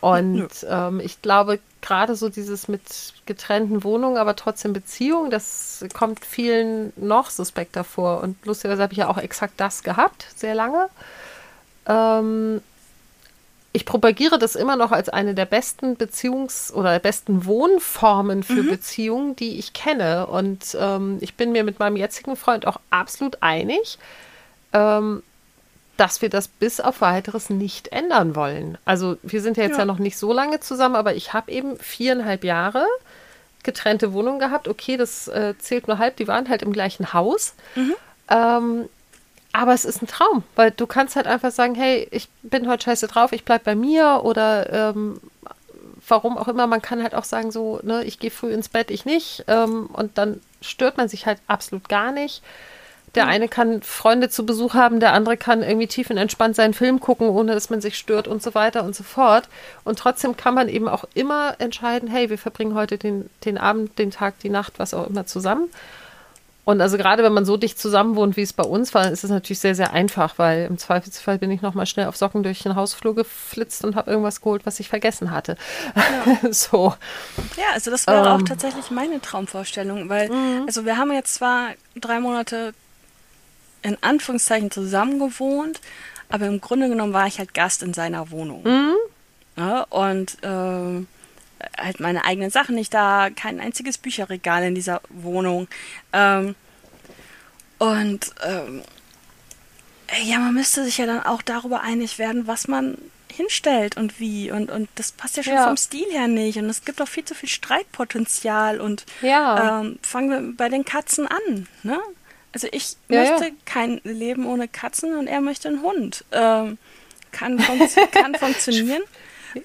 Und ähm, ich glaube, gerade so dieses mit getrennten Wohnungen, aber trotzdem Beziehungen, das kommt vielen noch suspekter vor. Und lustigerweise habe ich ja auch exakt das gehabt, sehr lange. Ähm, ich propagiere das immer noch als eine der besten Beziehungs- oder besten Wohnformen für mhm. Beziehungen, die ich kenne. Und ähm, ich bin mir mit meinem jetzigen Freund auch absolut einig, ähm, dass wir das bis auf weiteres nicht ändern wollen. Also wir sind ja jetzt ja, ja noch nicht so lange zusammen, aber ich habe eben viereinhalb Jahre getrennte Wohnungen gehabt. Okay, das äh, zählt nur halb, die waren halt im gleichen Haus. Mhm. Ähm, aber es ist ein Traum, weil du kannst halt einfach sagen, hey, ich bin heute scheiße drauf, ich bleib bei mir oder ähm, warum auch immer. Man kann halt auch sagen, so, ne, ich gehe früh ins Bett, ich nicht. Ähm, und dann stört man sich halt absolut gar nicht. Der eine kann Freunde zu Besuch haben, der andere kann irgendwie tiefenentspannt seinen Film gucken, ohne dass man sich stört und so weiter und so fort. Und trotzdem kann man eben auch immer entscheiden, hey, wir verbringen heute den, den Abend, den Tag, die Nacht, was auch immer zusammen. Und also gerade wenn man so dicht zusammen wohnt, wie es bei uns war, ist es natürlich sehr, sehr einfach, weil im Zweifelsfall bin ich nochmal schnell auf Socken durch den Hausflur geflitzt und habe irgendwas geholt, was ich vergessen hatte. Ja. (laughs) so. Ja, also das wäre ähm. auch tatsächlich meine Traumvorstellung, weil, mhm. also wir haben jetzt zwar drei Monate in Anführungszeichen zusammen gewohnt, aber im Grunde genommen war ich halt Gast in seiner Wohnung. Mhm. Ja, und äh, halt meine eigenen Sachen nicht da, kein einziges Bücherregal in dieser Wohnung. Ähm, und ähm, ja, man müsste sich ja dann auch darüber einig werden, was man hinstellt und wie. Und, und das passt ja schon ja. vom Stil her nicht. Und es gibt auch viel zu viel Streitpotenzial. Und ja. ähm, fangen wir bei den Katzen an. Ne? Also ich ja, möchte kein Leben ohne Katzen und er möchte einen Hund. Ähm, kann, fun kann (laughs) funktionieren.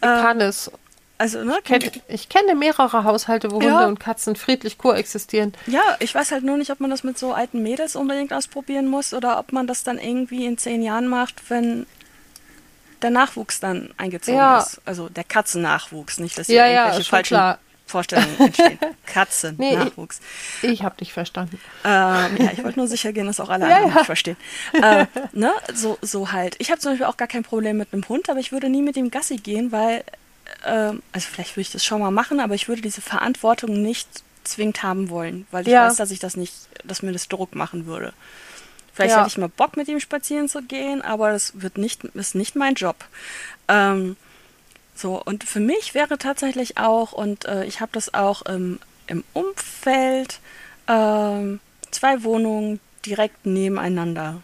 Kann ähm, es. Also, ne, kenn, ich kenne mehrere Haushalte, wo ja. Hunde und Katzen friedlich koexistieren. Ja, ich weiß halt nur nicht, ob man das mit so alten Mädels unbedingt ausprobieren muss oder ob man das dann irgendwie in zehn Jahren macht, wenn der Nachwuchs dann eingezogen ja. ist. Also der Katzennachwuchs, nicht, dass ja, irgendwelche ja, falschen, Vorstellungen entstehen. (laughs) Katzen, Nee, ich- Nachwuchs. Ich habe dich verstanden. Ähm, ja, ich wollte nur sicher gehen, dass auch alle Ja, anderen ja. mich verstehen. Äh, ne? so, so halt. Ich habe zum Beispiel auch gar kein Problem mit einem Hund, aber ich würde nie mit dem Gassi gehen, weil, ähm, also vielleicht würde ich das schon mal machen, aber ich würde diese Verantwortung nicht zwingend haben wollen, weil ich Ja. weiß, dass ich das nicht, dass mir das Druck machen würde. Vielleicht Ja. hätte ich mal Bock, mit ihm spazieren zu gehen, aber das wird nicht, ist nicht mein Job. Ähm, so, und für mich wäre tatsächlich auch, und äh, ich habe das auch im, im Umfeld, ähm, zwei Wohnungen direkt nebeneinander.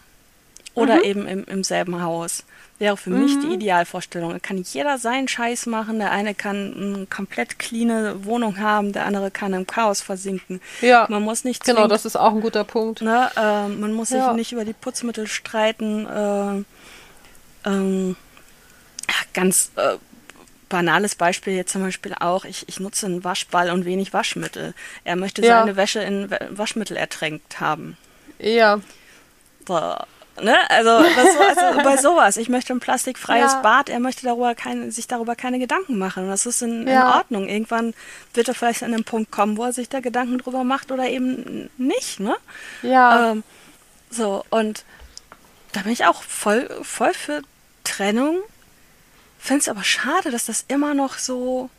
Oder Mhm. eben im, im selben Haus. Wäre für mich die Idealvorstellung. Da kann jeder seinen Scheiß machen. Der eine kann eine komplett cleane Wohnung haben, der andere kann im Chaos versinken. Ja, Man muss nicht genau, zwingend das ist auch ein guter Punkt. Ne, ähm, man muss sich Ja. nicht über die Putzmittel streiten. Äh, ähm, ganz äh, banales Beispiel jetzt zum Beispiel auch, ich, ich nutze einen Waschball und wenig Waschmittel. Er möchte Ja. seine Wäsche in Wa- Waschmittel ertränkt haben. Ja, So, ne? Also, so- also (laughs) bei sowas, ich möchte ein plastikfreies Ja. Bad, er möchte darüber keine, sich darüber keine Gedanken machen. Und das ist in, in Ja. Ordnung. Irgendwann wird er vielleicht an den Punkt kommen, wo er sich da Gedanken drüber macht oder eben nicht, ne? ja, Ähm, so, und da bin ich auch voll, voll für Trennung. Finde es aber schade, dass das immer noch so.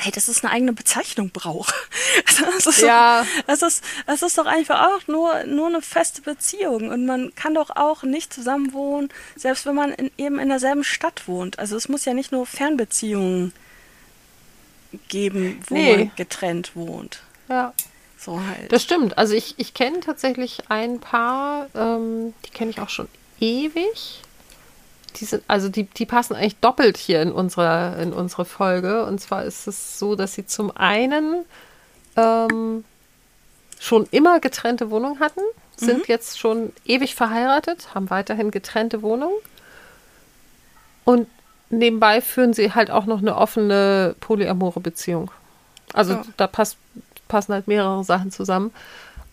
Hey, dass es eine eigene Bezeichnung braucht. (laughs) Also, Das ist, Ja. doch, das, ist, das ist doch einfach auch nur, nur eine feste Beziehung. Und man kann doch auch nicht zusammen wohnen, selbst wenn man in, eben in derselben Stadt wohnt. Also es muss ja nicht nur Fernbeziehungen geben, wo Nee. man getrennt wohnt. ja. So halt. Das stimmt. Also ich, ich kenne tatsächlich ein paar, ähm, die kenne ich auch schon ewig. Die sind, also die, die passen eigentlich doppelt hier in unsere, in unsere Folge. Und zwar ist es so, dass sie zum einen ähm, schon immer getrennte Wohnungen hatten, sind jetzt schon ewig verheiratet, haben weiterhin getrennte Wohnungen. Und nebenbei führen sie halt auch noch eine offene polyamore Beziehung. Also Ja. da passt, passen halt mehrere Sachen zusammen.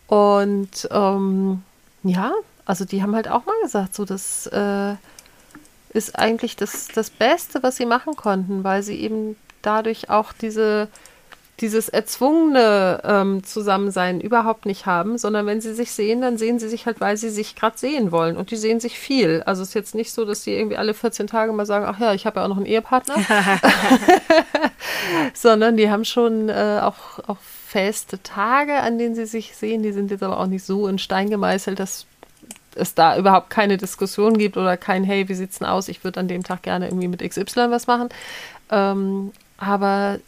Und ähm, ja, also die haben halt auch mal gesagt, so das äh, ist eigentlich das, das Beste, was sie machen konnten, weil sie eben dadurch auch diese dieses erzwungene ähm, Zusammensein überhaupt nicht haben, sondern wenn sie sich sehen, dann sehen sie sich halt, weil sie sich gerade sehen wollen. Und die sehen sich viel. Also es ist jetzt nicht so, dass sie irgendwie alle 14 Tage mal sagen, ach ja, ich habe ja auch noch einen Ehepartner. (laughs) (laughs) sondern die haben schon äh, auch, auch feste Tage, an denen sie sich sehen. Die sind jetzt aber auch nicht so in Stein gemeißelt, dass es da überhaupt keine Diskussion gibt oder kein, hey, wie sieht's denn aus? Ich würde an dem Tag gerne irgendwie mit XY was machen. Ähm, aber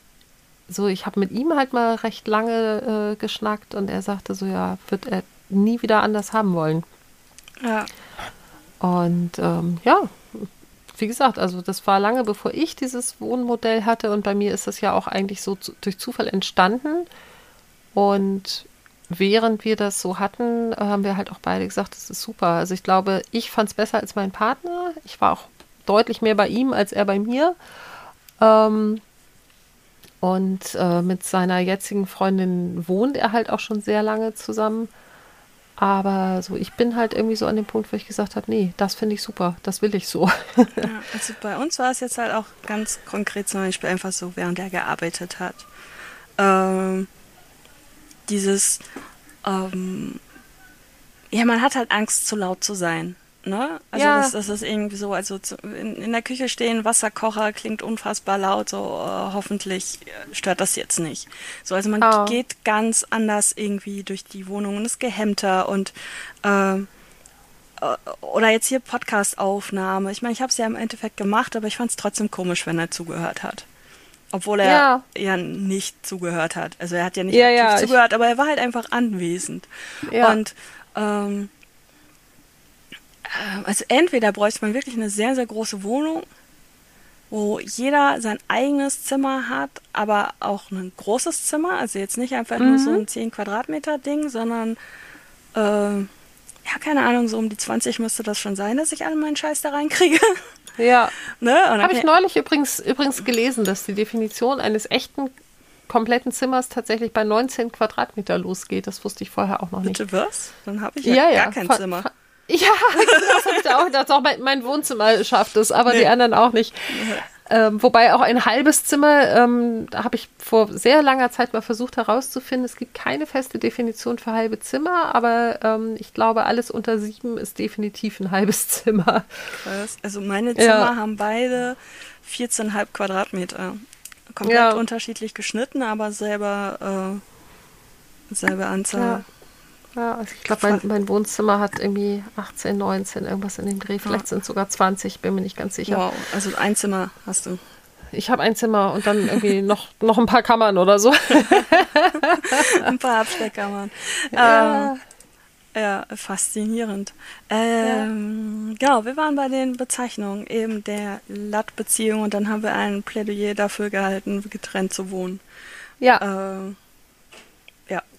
so, ich habe mit ihm halt mal recht lange äh, geschnackt und er sagte so, ja, wird er nie wieder anders haben wollen. ja. Und ähm, ja, wie gesagt, also das war lange bevor ich dieses Wohnmodell hatte und bei mir ist das ja auch eigentlich so zu, durch Zufall entstanden. Und während wir das so hatten, äh, haben wir halt auch beide gesagt, das ist super. Also ich glaube, ich fand es besser als mein Partner. Ich war auch deutlich mehr bei ihm als er bei mir. Ähm, und äh, mit seiner jetzigen Freundin wohnt er halt auch schon sehr lange zusammen. Aber so, ich bin halt irgendwie so an dem Punkt, wo ich gesagt habe, nee, das finde ich super, das will ich so. Ja, (laughs) also bei uns war es jetzt halt auch ganz konkret zum Beispiel einfach so, während er gearbeitet hat. Ähm, dieses, ähm, ja, man hat halt Angst, zu laut zu sein. Ne? Also Ja. das, das ist irgendwie so, also zu, in, in der Küche stehen, Wasserkocher klingt unfassbar laut, so äh, hoffentlich äh, stört das jetzt nicht. So, also man Ah. geht ganz anders irgendwie durch die Wohnung und ist gehemmter und ähm, äh, oder jetzt hier Podcast-Aufnahme. Ich meine, ich habe es ja im Endeffekt gemacht, aber ich fand es trotzdem komisch, wenn er zugehört hat. Obwohl er Ja. ja. nicht zugehört hat. Also er hat ja nicht Ja, aktiv ja, zugehört, aber er war halt einfach anwesend. Ja. Und ähm, äh, also entweder bräuchte man wirklich eine sehr, sehr große Wohnung, wo jeder sein eigenes Zimmer hat, aber auch ein großes Zimmer. Also jetzt nicht einfach nur Mhm. so ein 10 Quadratmeter Ding, sondern äh, ja, keine Ahnung, so um die 20 müsste das schon sein, dass ich alle meinen Scheiß da reinkriege. Ja, (laughs) ne? Habe ich neulich übrigens, übrigens gelesen, dass die Definition eines echten kompletten Zimmers tatsächlich bei 19 Quadratmeter losgeht. Das wusste ich vorher auch noch nicht. Bitte was? Dann habe ich ja, gar kein Fa- Zimmer. fa- Ja, (laughs) das habe ich da auch gedacht. Auch mein, mein Wohnzimmer schafft es, aber Nee. die anderen auch nicht. Ähm, wobei auch ein halbes Zimmer, ähm, da habe ich vor sehr langer Zeit mal versucht herauszufinden, es gibt keine feste Definition für halbe Zimmer, aber ähm, ich glaube, alles unter sieben ist definitiv ein halbes (laughs) Zimmer. Krass. Also meine Zimmer Ja. haben beide 14,5 Quadratmeter. Komplett Ja. unterschiedlich geschnitten, aber selber, äh, selbe Anzahl. Ja, also ich glaube, mein, mein Wohnzimmer hat irgendwie 18, 19, irgendwas in dem Dreh. Vielleicht sind es sogar 20, bin mir nicht ganz sicher. Wow, also ein Zimmer hast du. Ich habe ein Zimmer und dann irgendwie (laughs) noch, noch ein paar Kammern oder so. (laughs) Ein paar Absteckkammern. Ja. Ähm, ja, faszinierend. Ähm, Genau, wir waren bei den Bezeichnungen eben der Lat-Beziehung und dann haben wir ein Plädoyer dafür gehalten, getrennt zu wohnen. Ja, Ähm, ja,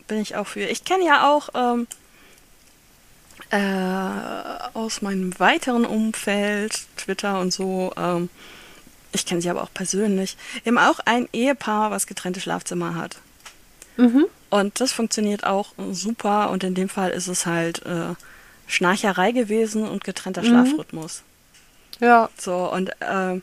bin ich auch für. Ich kenne ja auch ähm, äh, aus meinem weiteren Umfeld, Twitter und so, ähm, ich kenne sie aber auch persönlich, eben auch ein Ehepaar, was getrennte Schlafzimmer hat. mhm. Und das funktioniert auch super und in dem Fall ist es halt äh, Schnarcherei gewesen und getrennter Schlafrhythmus. ja, So, und ähm,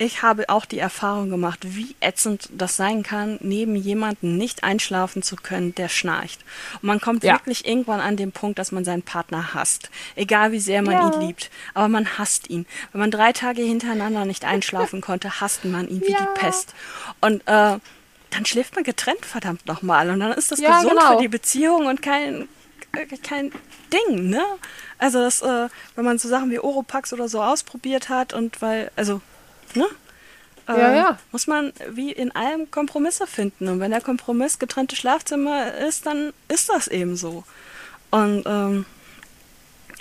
ich habe auch die Erfahrung gemacht, wie ätzend das sein kann, neben jemanden nicht einschlafen zu können, der schnarcht. Und man kommt Ja. wirklich irgendwann an den Punkt, dass man seinen Partner hasst. Egal wie sehr man Ja. ihn liebt. Aber man hasst ihn. Wenn man drei Tage hintereinander nicht einschlafen konnte, hasste man ihn wie Ja. die Pest. Und äh, dann schläft man getrennt, verdammt nochmal. Und dann ist das gesund genau. für die Beziehung und kein, äh, kein Ding, ne? Also das, äh, wenn man so Sachen wie Oropax oder so ausprobiert hat und weil, also, ne? Ja, ja. Muss man wie in allem Kompromisse finden. Und wenn der Kompromiss getrennte Schlafzimmer ist, dann ist das eben so. Und ähm,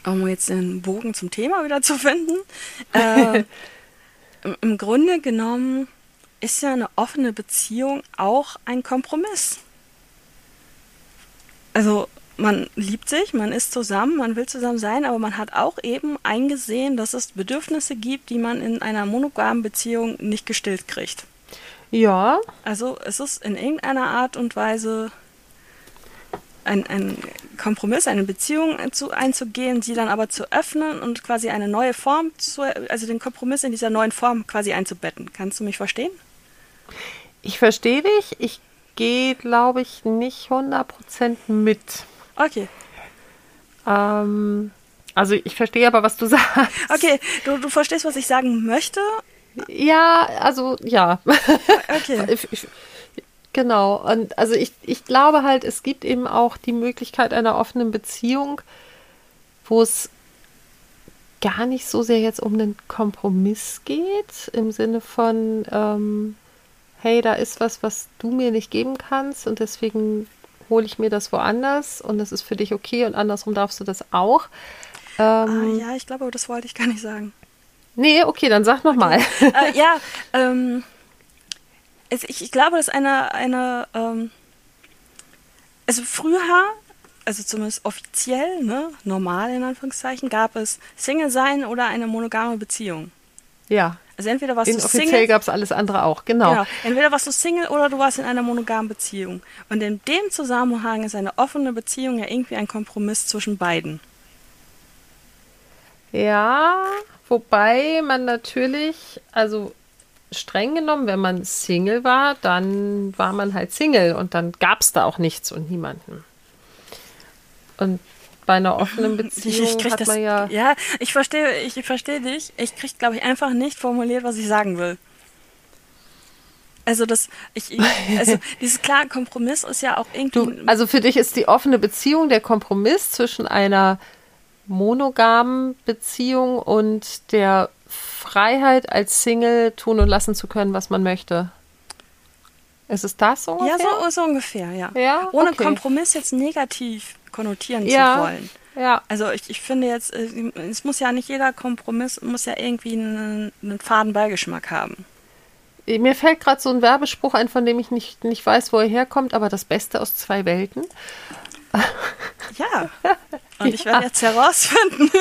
um jetzt den Bogen zum Thema wieder zu finden, (laughs) äh, im Grunde genommen ist ja eine offene Beziehung auch ein Kompromiss. Also man liebt sich, man ist zusammen, man will zusammen sein, aber man hat auch eben eingesehen, dass es Bedürfnisse gibt, die man in einer monogamen Beziehung nicht gestillt kriegt. ja, Also es ist in irgendeiner Art und Weise ein, ein Kompromiss, eine Beziehung zu, einzugehen, sie dann aber zu öffnen und quasi eine neue Form, zu, also den Kompromiss in dieser neuen Form quasi einzubetten. Kannst du mich verstehen? ich verstehe dich. Ich gehe, glaube ich, nicht 100% mit. Okay. Ähm, also ich verstehe aber, was du (laughs) sagst. Okay, du, du verstehst, was ich sagen möchte? Ja, also ja. Okay. (laughs) Ich- ich- Genau. Und also ich, ich glaube halt, es gibt eben auch die Möglichkeit einer offenen Beziehung, wo es gar nicht so sehr jetzt um einen Kompromiss geht, im Sinne von, ähm, hey, da ist was, was du mir nicht geben kannst und deswegen hole ich mir das woanders und das ist für dich okay und andersrum darfst du das auch. Ah, Ähm, ja, ich glaube, das wollte ich gar nicht sagen. Nee, okay, dann sag noch mal. äh, ja, (laughs) ähm, es, ich, ich glaube, dass eine, eine ähm, also früher, also zumindest offiziell, ne, normal in Anführungszeichen, gab es Single sein oder eine monogame Beziehung. Ja, Also entweder warst du inoffiziell Single, gab es alles andere auch, genau. genau, entweder warst du Single oder du warst in einer monogamen Beziehung. Und in dem Zusammenhang ist eine offene Beziehung ja irgendwie ein Kompromiss zwischen beiden. Ja, wobei man natürlich, also streng genommen, wenn man Single war, dann war man halt Single und dann gab es da auch nichts und niemanden. Und bei einer offenen (laughs) Beziehung hat man ja. ja, ich verstehe, ich verstehe dich. Ich krieg, glaube ich, einfach nicht formuliert, was ich sagen will. Also das, ich, ich also (laughs) dieses klare Kompromiss ist ja auch irgendwie. Du, also für dich ist die offene Beziehung der Kompromiss zwischen einer monogamen Beziehung und der Freiheit als Single tun und lassen zu können, was man möchte. Ist es das so? ja, ungefähr? so, so ungefähr, ja. Ja, Ohne okay. Kompromiss jetzt negativ konnotieren Ja. zu wollen. Ja, Also ich, ich finde jetzt, äh, es muss ja nicht jeder Kompromiss, muss ja irgendwie einen, einen faden Beigeschmack haben. Mir fällt gerade so ein Werbespruch ein, von dem ich nicht, nicht weiß, wo er herkommt, aber das Beste aus zwei Welten. Ja. (laughs) Und ich werde jetzt herausfinden.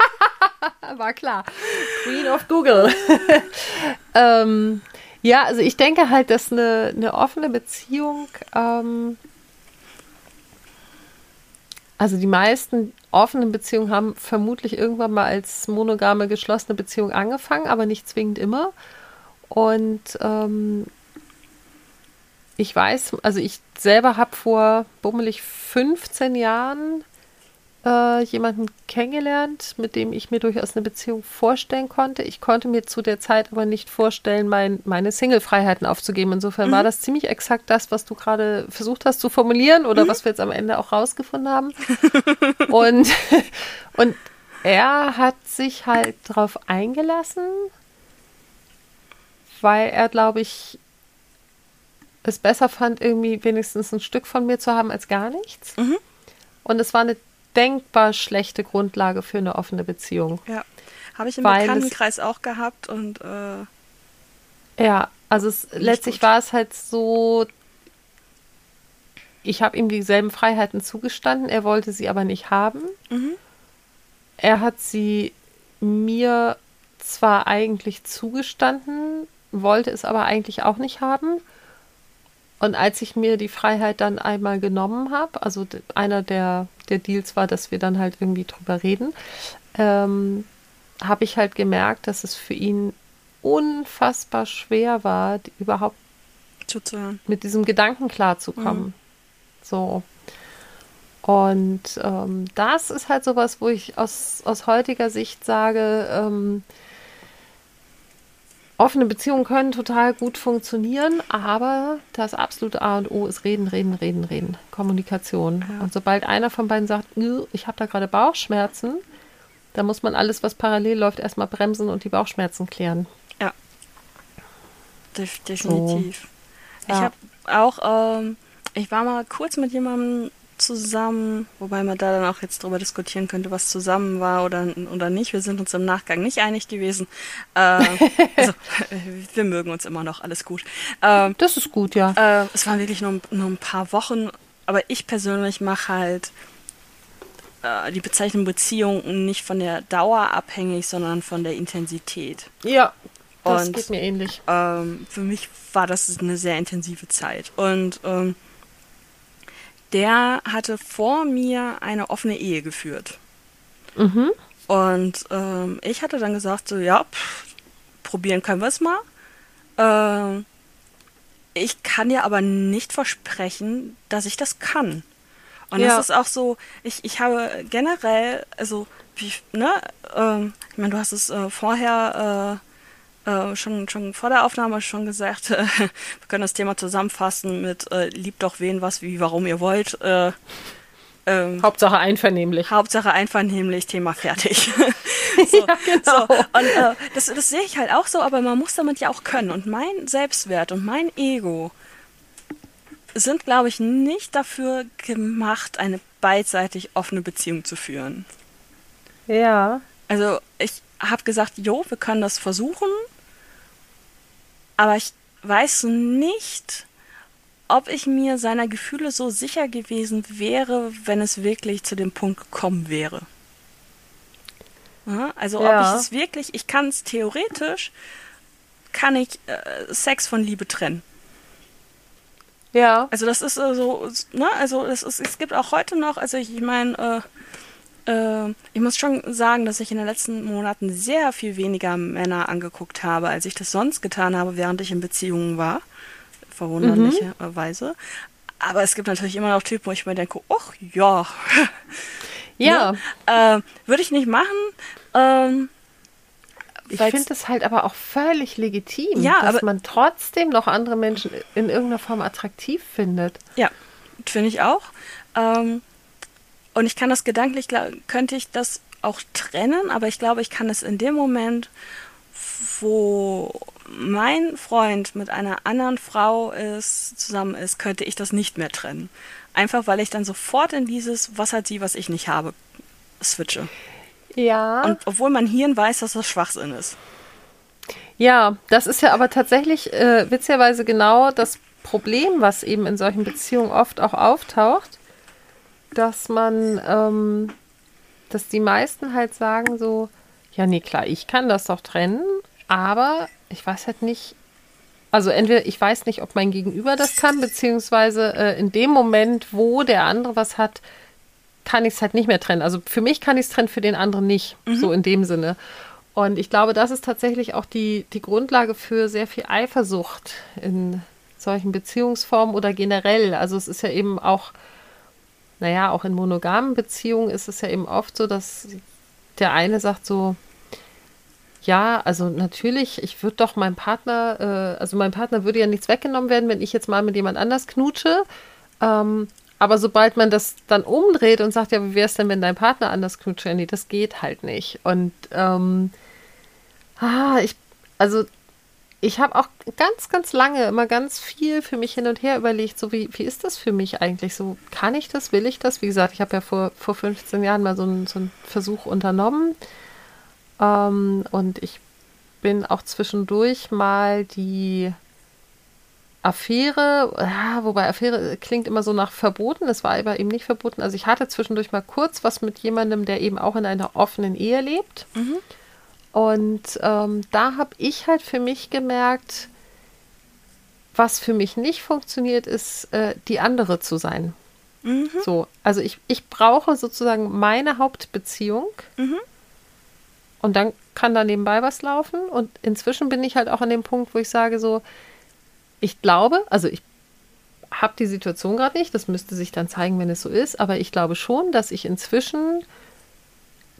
(laughs) War klar. Queen of Google. (laughs) ähm, ja, also ich denke halt, dass eine, eine offene Beziehung, ähm, also die meisten offenen Beziehungen haben vermutlich irgendwann mal als monogame geschlossene Beziehung angefangen, aber nicht zwingend immer. Und ähm, ich weiß, also ich selber habe vor bummelig 15 Jahren äh, jemanden kennengelernt, mit dem ich mir durchaus eine Beziehung vorstellen konnte. Ich konnte mir zu der Zeit aber nicht vorstellen, mein, meine Single-Freiheiten aufzugeben. Insofern mhm. war das ziemlich exakt das, was du gerade versucht hast zu formulieren oder mhm. was wir jetzt am Ende auch rausgefunden haben. (laughs) und, (laughs) und er hat sich halt darauf eingelassen, weil er, glaube ich, es besser fand, irgendwie wenigstens ein Stück von mir zu haben als gar nichts. Mhm. Und es war eine denkbar schlechte Grundlage für eine offene Beziehung. Ja, habe ich im Bekanntenkreis es, auch gehabt und äh, ja, also es, letztlich gut. war es halt so, ich habe ihm dieselben Freiheiten zugestanden, er wollte sie aber nicht haben. Mhm. Er hat sie mir zwar eigentlich zugestanden, wollte es aber eigentlich auch nicht haben. Und als ich mir die Freiheit dann einmal genommen habe, also einer der, der Deals war, dass wir dann halt irgendwie drüber reden, ähm, habe ich halt gemerkt, dass es für ihn unfassbar schwer war, die, überhaupt Zuzuhören. mit diesem Gedanken klarzukommen. Mhm. So. Und ähm, das ist halt sowas, wo ich aus, aus heutiger Sicht sage, ähm, offene Beziehungen können total gut funktionieren, aber das absolute A und O ist reden, reden, reden, reden. Kommunikation. Ja. Und sobald einer von beiden sagt, ich habe da gerade Bauchschmerzen, dann muss man alles, was parallel läuft, erstmal bremsen und die Bauchschmerzen klären. Ja. Def definitiv. So. Ich ja. habe auch, ähm, ich war mal kurz mit jemandem zusammen, wobei man da dann auch jetzt drüber diskutieren könnte, was zusammen war oder, oder nicht. Wir sind uns im Nachgang nicht einig gewesen. Äh, (laughs) also, wir mögen uns immer noch, alles gut. Äh, das ist gut, ja. Äh, es waren wirklich nur, nur ein paar Wochen, aber ich persönlich mache halt äh, die Bezeichnung Beziehung nicht von der Dauer abhängig, sondern von der Intensität. Ja, das Und, geht mir ähnlich. Ähm, für mich war das eine sehr intensive Zeit. Und ähm, der hatte vor mir eine offene Ehe geführt. Mhm. Und ähm, ich hatte dann gesagt, so, ja, pff, probieren können wir es mal. Äh, ich kann dir aber nicht versprechen, dass ich das kann. Und ja. das ist auch so, ich, ich habe generell, also, wie, ne, ähm, ich meine, du hast es äh, vorher äh, äh, schon, schon vor der Aufnahme schon gesagt, äh, (laughs) wir können das Thema zusammenfassen mit äh, liebt doch wen, was, wie, warum ihr wollt. Äh, ähm, Hauptsache einvernehmlich. Hauptsache einvernehmlich, Thema fertig. (laughs) so, ja, genau. So. Und äh, das, das sehe ich halt auch so, aber man muss damit ja auch können. Und mein Selbstwert und mein Ego sind, glaube ich, nicht dafür gemacht, eine beidseitig offene Beziehung zu führen. Ja. Also ich habe gesagt, jo, wir können das versuchen, aber ich weiß nicht, ob ich mir seiner Gefühle so sicher gewesen wäre, wenn es wirklich zu dem Punkt gekommen wäre. Also ja. ob ich es wirklich, ich kann es theoretisch, kann ich äh, Sex von Liebe trennen. Ja. Also das ist äh, so, ne, also das ist, es gibt auch heute noch, also ich, meine, äh, ich muss schon sagen, dass ich in den letzten Monaten sehr viel weniger Männer angeguckt habe, als ich das sonst getan habe, während ich in Beziehungen war. Verwunderlicherweise. Mhm. Aber es gibt natürlich immer noch Typen, wo ich mir denke, ach ja. (laughs) Ja. ja äh, Würde ich nicht machen. Ähm, ich finde es halt aber auch völlig legitim, ja, dass man trotzdem noch andere Menschen in irgendeiner Form attraktiv findet. Ja, finde ich auch. Ähm, und ich kann das gedanklich, könnte ich das auch trennen, aber ich glaube, ich kann es in dem Moment, wo mein Freund mit einer anderen Frau ist, zusammen ist, könnte ich das nicht mehr trennen. Einfach weil ich dann sofort in dieses, was hat sie, was ich nicht habe, switche. Ja. Und obwohl mein Hirn weiß, dass das Schwachsinn ist. Ja, das ist ja aber tatsächlich äh, witzigerweise genau das Problem, was eben in solchen Beziehungen oft auch auftaucht dass man, ähm, dass die meisten halt sagen so, ja, nee, klar, ich kann das doch trennen, aber ich weiß halt nicht, also entweder ich weiß nicht, ob mein Gegenüber das kann, beziehungsweise äh, in dem Moment, wo der andere was hat, kann ich es halt nicht mehr trennen. Also für mich kann ich es trennen, für den anderen nicht, mhm. so in dem Sinne. Und ich glaube, das ist tatsächlich auch die, die Grundlage für sehr viel Eifersucht in solchen Beziehungsformen oder generell. Also es ist ja eben auch, naja, auch in monogamen Beziehungen ist es ja eben oft so, dass der eine sagt so, ja, also natürlich, ich würde doch meinem Partner, äh, also meinem Partner würde ja nichts weggenommen werden, wenn ich jetzt mal mit jemand anders knutsche. Ähm, aber sobald man das dann umdreht und sagt, ja, wie wäre es denn, wenn dein Partner anders knutscht? Nee, das geht halt nicht. Und ähm, ah, ich, also ich habe auch ganz, ganz lange immer ganz viel für mich hin und her überlegt, so wie, wie ist das für mich eigentlich? So, kann ich das, will ich das? Wie gesagt, ich habe ja vor, vor 15 Jahren mal so einen, so Versuch unternommen. Ähm, und ich bin auch zwischendurch mal die Affäre, ja, wobei Affäre klingt immer so nach verboten, es war aber eben nicht verboten. Also ich hatte zwischendurch mal kurz was mit jemandem, der eben auch in einer offenen Ehe lebt. Mhm. Und ähm, da habe ich halt für mich gemerkt, was für mich nicht funktioniert, ist, äh, die andere zu sein. Mhm. So, also ich, ich brauche sozusagen meine Hauptbeziehung. Mhm. Und dann kann da nebenbei was laufen. Und inzwischen bin ich halt auch an dem Punkt, wo ich sage so, ich glaube, also ich habe die Situation gerade nicht, das müsste sich dann zeigen, wenn es so ist, aber ich glaube schon, dass ich inzwischen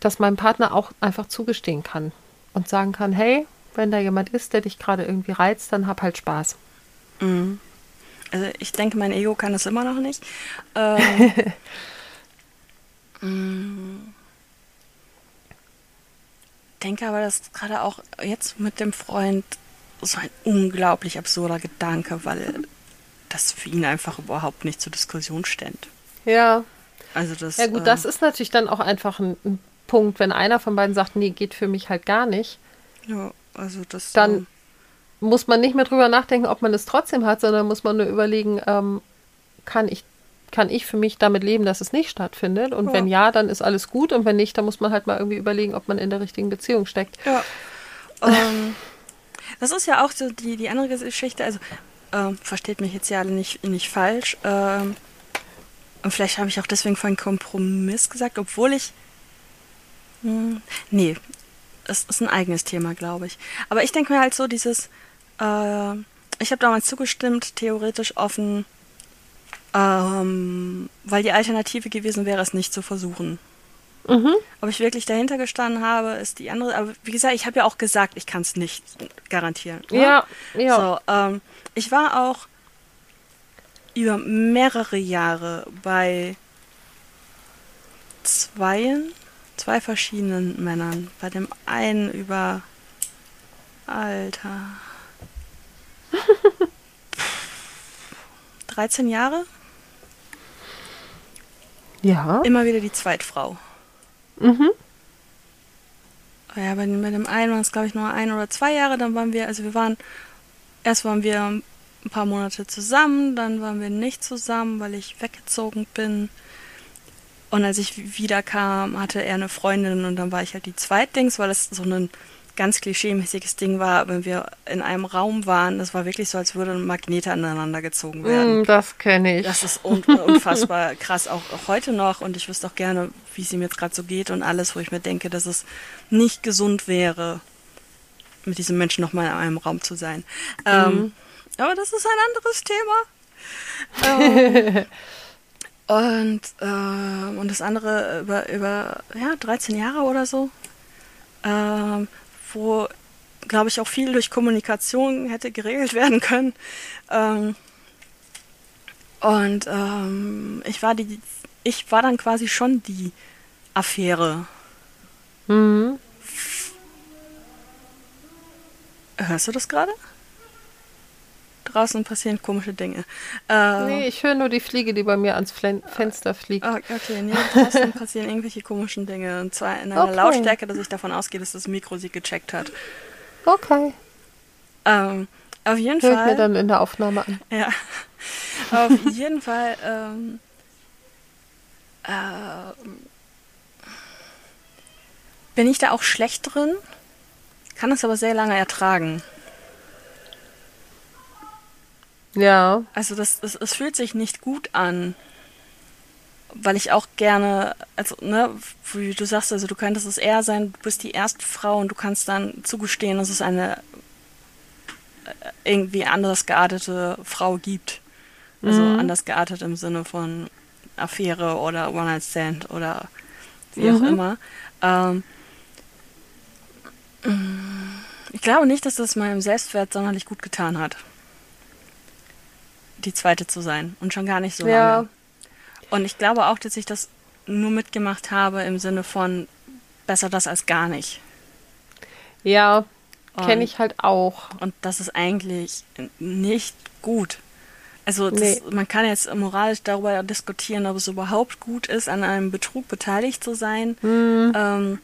das meinem Partner auch einfach zugestehen kann und sagen kann, hey, wenn da jemand ist, der dich gerade irgendwie reizt, dann hab halt Spaß. Mhm. Also ich denke, mein Ego kann das immer noch nicht. (laughs) Ähm, mm. denke aber, dass gerade auch jetzt mit dem Freund so ein unglaublich absurder Gedanke, weil das für ihn einfach überhaupt nicht zur Diskussion ständ. Ja. Also das. Ja gut, äh, das ist natürlich dann auch einfach ein, ein, Punkt, wenn einer von beiden sagt, nee, geht für mich halt gar nicht. Ja, also das. Dann äh, muss man nicht mehr drüber nachdenken, ob man es trotzdem hat, sondern muss man nur überlegen, ähm, kann ich kann ich für mich damit leben, dass es nicht stattfindet? Und ja. wenn ja, dann ist alles gut. Und wenn nicht, dann muss man halt mal irgendwie überlegen, ob man in der richtigen Beziehung steckt. Ja. (laughs) ähm, das ist ja auch so die, die andere Geschichte. Also, ähm, versteht mich jetzt ja alle nicht, nicht falsch. Ähm, und vielleicht habe ich auch deswegen von Kompromiss gesagt, obwohl ich. Hm, nee, das ist ein eigenes Thema, glaube ich. Aber ich denke mir halt so, dieses. Äh, ich habe damals zugestimmt, theoretisch offen, ähm, weil die Alternative gewesen wäre, es nicht zu versuchen. Mhm. Ob ich wirklich dahinter gestanden habe, ist die andere. Aber wie gesagt, ich habe ja auch gesagt, ich kann es nicht garantieren. Oder? Ja, ja. So, ähm, ich war auch über mehrere Jahre bei zweien, zwei verschiedenen Männern. Bei dem einen über Alter. (laughs) 13 Jahre? Ja. Immer wieder die Zweitfrau. Mhm. Ja, bei, bei dem einen waren es, glaube ich, nur ein oder zwei Jahre. Dann waren wir, also wir waren, erst waren wir ein paar Monate zusammen, dann waren wir nicht zusammen, weil ich weggezogen bin. Und als ich wiederkam, hatte er eine Freundin und dann war ich halt die Zweitdings, weil es so ein ganz klischeemäßiges Ding war, wenn wir in einem Raum waren, das war wirklich so, als würden Magnete aneinander gezogen werden. Mm, das kenne ich. Das ist un unfassbar (laughs) krass, auch, auch, heute noch. Und ich wüsste auch gerne, wie es ihm jetzt gerade so geht und alles, wo ich mir denke, dass es nicht gesund wäre, mit diesem Menschen nochmal in einem Raum zu sein. Ähm, mhm. Ähm, aber das ist ein anderes Thema. (laughs) ähm, und, äh, und das andere über, über ja, 13 Jahre oder so. Ähm, wo, glaube ich, auch viel durch Kommunikation hätte geregelt (laughs) werden können. Ähm, und ähm, ich war die, ich war dann quasi schon die Affäre. Mhm. Hörst du das gerade? Draußen passieren komische Dinge. Ähm, nee, ich höre nur die Fliege, die bei mir ans Flen Fenster fliegt. Ah, okay, nee, draußen (laughs) passieren irgendwelche komischen Dinge. Und zwar in einer okay. Lautstärke, dass ich davon ausgehe, dass das Mikro sie gecheckt hat. Okay. Ähm, auf jeden Hört Fall. mir dann in der Aufnahme an. Ja. (laughs) Auf jeden Fall. Ähm, äh, bin ich da auch schlecht drin, kann es aber sehr lange ertragen. Ja. Also das, das, es fühlt sich nicht gut an. weil ich auch gerne, also, ne, wie du sagst, also du könntest es eher sein, du bist die erste Frau und du kannst dann zugestehen, dass es eine äh, irgendwie anders geartete Frau gibt. Also mhm. anders geartet im Sinne von Affäre oder One-Night-Stand oder wie mhm. auch immer. Ähm, ich glaube nicht, dass das meinem Selbstwert sonderlich gut getan hat, die zweite zu sein und schon gar nicht so ja. lange. Und ich glaube auch, dass ich das nur mitgemacht habe im Sinne von besser das als gar nicht. Ja, kenne ich halt auch. Und das ist eigentlich nicht gut. Also das, nee. man kann jetzt moralisch darüber diskutieren, ob es überhaupt gut ist, an einem Betrug beteiligt zu sein. Mhm. Ähm,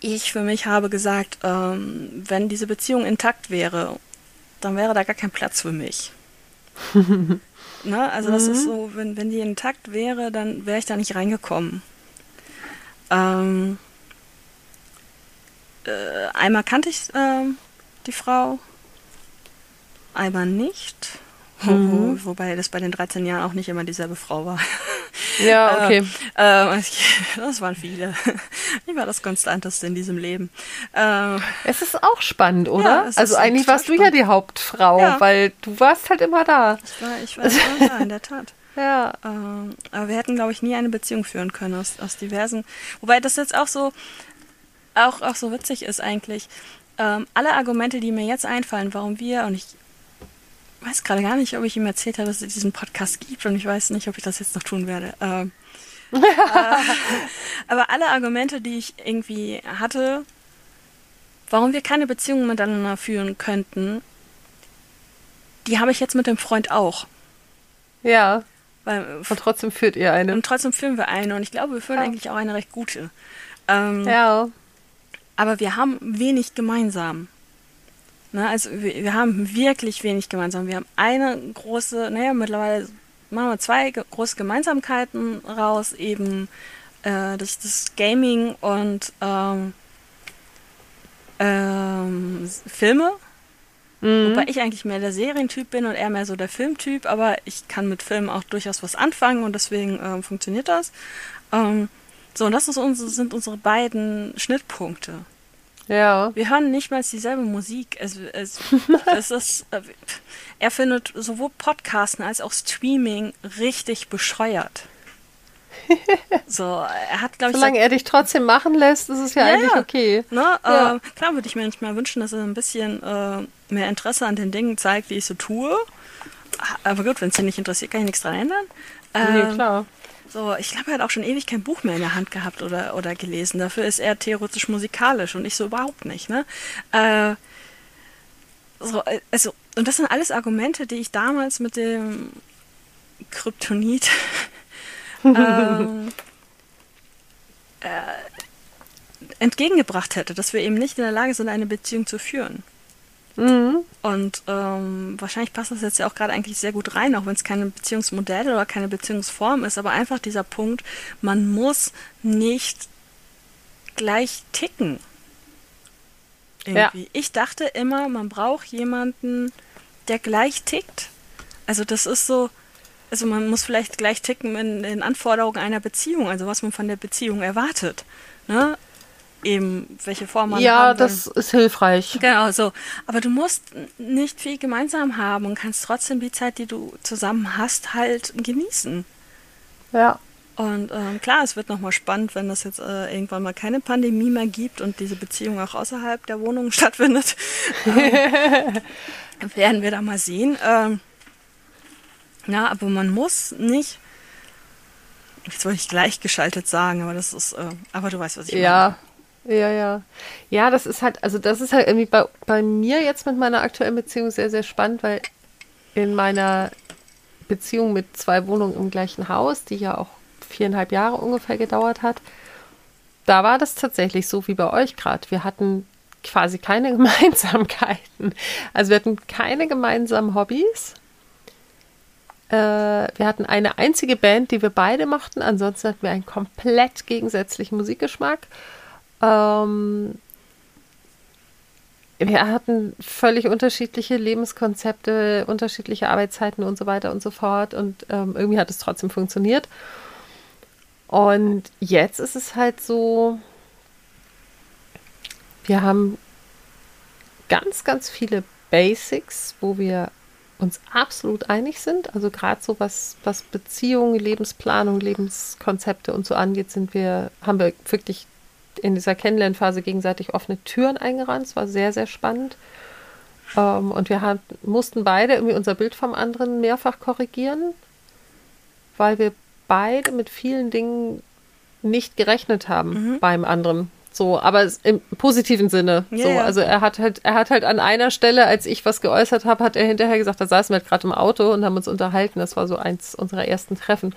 ich für mich habe gesagt, ähm, wenn diese Beziehung intakt wäre, dann wäre da gar kein Platz für mich. (laughs) ne? Also das mhm. ist so, wenn, wenn die intakt wäre, dann wäre ich da nicht reingekommen. Ähm, äh, einmal kannte ich äh, die Frau, einmal nicht. Mhm. Wo, (laughs) wobei das bei den 13 Jahren auch nicht immer dieselbe Frau war. (laughs) Ja, okay. Äh, äh, (laughs) das waren viele. Ich war das Konstanteste in diesem Leben. Äh, es ist auch spannend, oder? Ja, also eigentlich warst spannend. du ja die Hauptfrau, ja. weil du warst halt immer da. Ich war, ich war immer da, in der Tat. Ja. Ähm, aber wir hätten, glaube ich, nie eine Beziehung führen können aus, aus diversen. Wobei das jetzt auch so, auch, auch so witzig ist eigentlich. Ähm, alle Argumente, die mir jetzt einfallen, warum wir, und ich weiß gerade gar nicht, ob ich ihm erzählt habe, dass es diesen Podcast gibt und ich weiß nicht, ob ich das jetzt noch tun werde. Ähm, (laughs) äh, aber alle Argumente, die ich irgendwie hatte, warum wir keine Beziehung miteinander führen könnten, die habe ich jetzt mit dem Freund auch. Ja. Weil, und trotzdem führt ihr eine. Und trotzdem führen wir eine und ich glaube, wir führen ja. eigentlich auch eine recht gute. Ähm, ja. Aber wir haben wenig gemeinsam. Ne, also wir, wir, haben wirklich wenig gemeinsam. Wir haben eine große, naja, mittlerweile machen wir zwei große Gemeinsamkeiten raus, eben äh, das, das Gaming und ähm, ähm, Filme. Mhm. Wobei ich eigentlich mehr der Serientyp bin und er mehr so der Filmtyp, aber ich kann mit Filmen auch durchaus was anfangen und deswegen ähm, funktioniert das. Ähm, so, und das unsere, sind unsere beiden Schnittpunkte. Ja. Wir hören nicht mal dieselbe Musik. Es, es, (laughs) es ist, äh, er findet sowohl Podcasten als auch Streaming richtig bescheuert. (laughs) So, er hat, glaube ich. Solange er dich trotzdem machen lässt, ist es ja, ja eigentlich okay. Ne? Ja. Äh, klar würde ich mir manchmal wünschen, dass er ein bisschen äh, mehr Interesse an den Dingen zeigt, die ich so tue. Aber gut, wenn es ihn nicht interessiert, kann ich nichts dran ändern. nee, ähm, klar. So, ich glaube, er hat auch schon ewig kein Buch mehr in der Hand gehabt oder, oder gelesen. Dafür ist er theoretisch musikalisch und ich so überhaupt nicht, ne? Äh, so, also, und das sind alles Argumente, die ich damals mit dem Kryptonit (laughs) ähm, äh, entgegengebracht hätte, dass wir eben nicht in der Lage sind, eine Beziehung zu führen. Mhm. Und ähm, wahrscheinlich passt das jetzt ja auch gerade eigentlich sehr gut rein, auch wenn es keine Beziehungsmodell oder keine Beziehungsform ist, aber einfach dieser Punkt, man muss nicht gleich ticken. Irgendwie. Ja. Ich dachte immer, man braucht jemanden, der gleich tickt. Also das ist so, also man muss vielleicht gleich ticken in den Anforderungen einer Beziehung, also was man von der Beziehung erwartet. Ne? Eben welche Form man Ja, das ist hilfreich. Genau, so. Aber du musst nicht viel gemeinsam haben und kannst trotzdem die Zeit, die du zusammen hast, halt genießen. Ja. Und ähm, klar, es wird nochmal spannend, wenn das jetzt äh, irgendwann mal keine Pandemie mehr gibt und diese Beziehung auch außerhalb der Wohnung (laughs) stattfindet. (laughs) ähm, werden wir da mal sehen. Ähm, ja, aber man muss nicht jetzt wollte ich gleichgeschaltet sagen, aber das ist, äh, aber du weißt, was ich ja, meine. Ja, ja. Ja, das ist halt, also das ist halt irgendwie bei, bei mir jetzt mit meiner aktuellen Beziehung sehr, sehr spannend, weil in meiner Beziehung mit zwei Wohnungen im gleichen Haus, die ja auch viereinhalb Jahre ungefähr gedauert hat, da war das tatsächlich so wie bei euch gerade. Wir hatten quasi keine (laughs) Gemeinsamkeiten. Also wir hatten keine gemeinsamen Hobbys. Äh, wir hatten eine einzige Band, die wir beide machten. Ansonsten hatten wir einen komplett gegensätzlichen Musikgeschmack. Ähm, wir hatten völlig unterschiedliche Lebenskonzepte, unterschiedliche Arbeitszeiten und so weiter und so fort. Und ähm, irgendwie hat es trotzdem funktioniert. Und jetzt ist es halt so, wir haben ganz, ganz viele Basics, wo wir uns absolut einig sind. Also gerade so was, was Beziehungen, Lebensplanung, Lebenskonzepte und so angeht, sind wir, haben wir wirklich in dieser Kennenlernphase gegenseitig offene Türen eingerannt. Es war sehr, sehr spannend. Ähm, und wir haben, mussten beide irgendwie unser Bild vom anderen mehrfach korrigieren, weil wir beide mit vielen Dingen nicht gerechnet haben mhm. beim anderen. So, aber im positiven Sinne. Ja, so, also er hat halt, er hat halt an einer Stelle, als ich was geäußert habe, hat er hinterher gesagt, da saßen wir halt gerade im Auto und haben uns unterhalten. Das war so eins unserer ersten Treffen.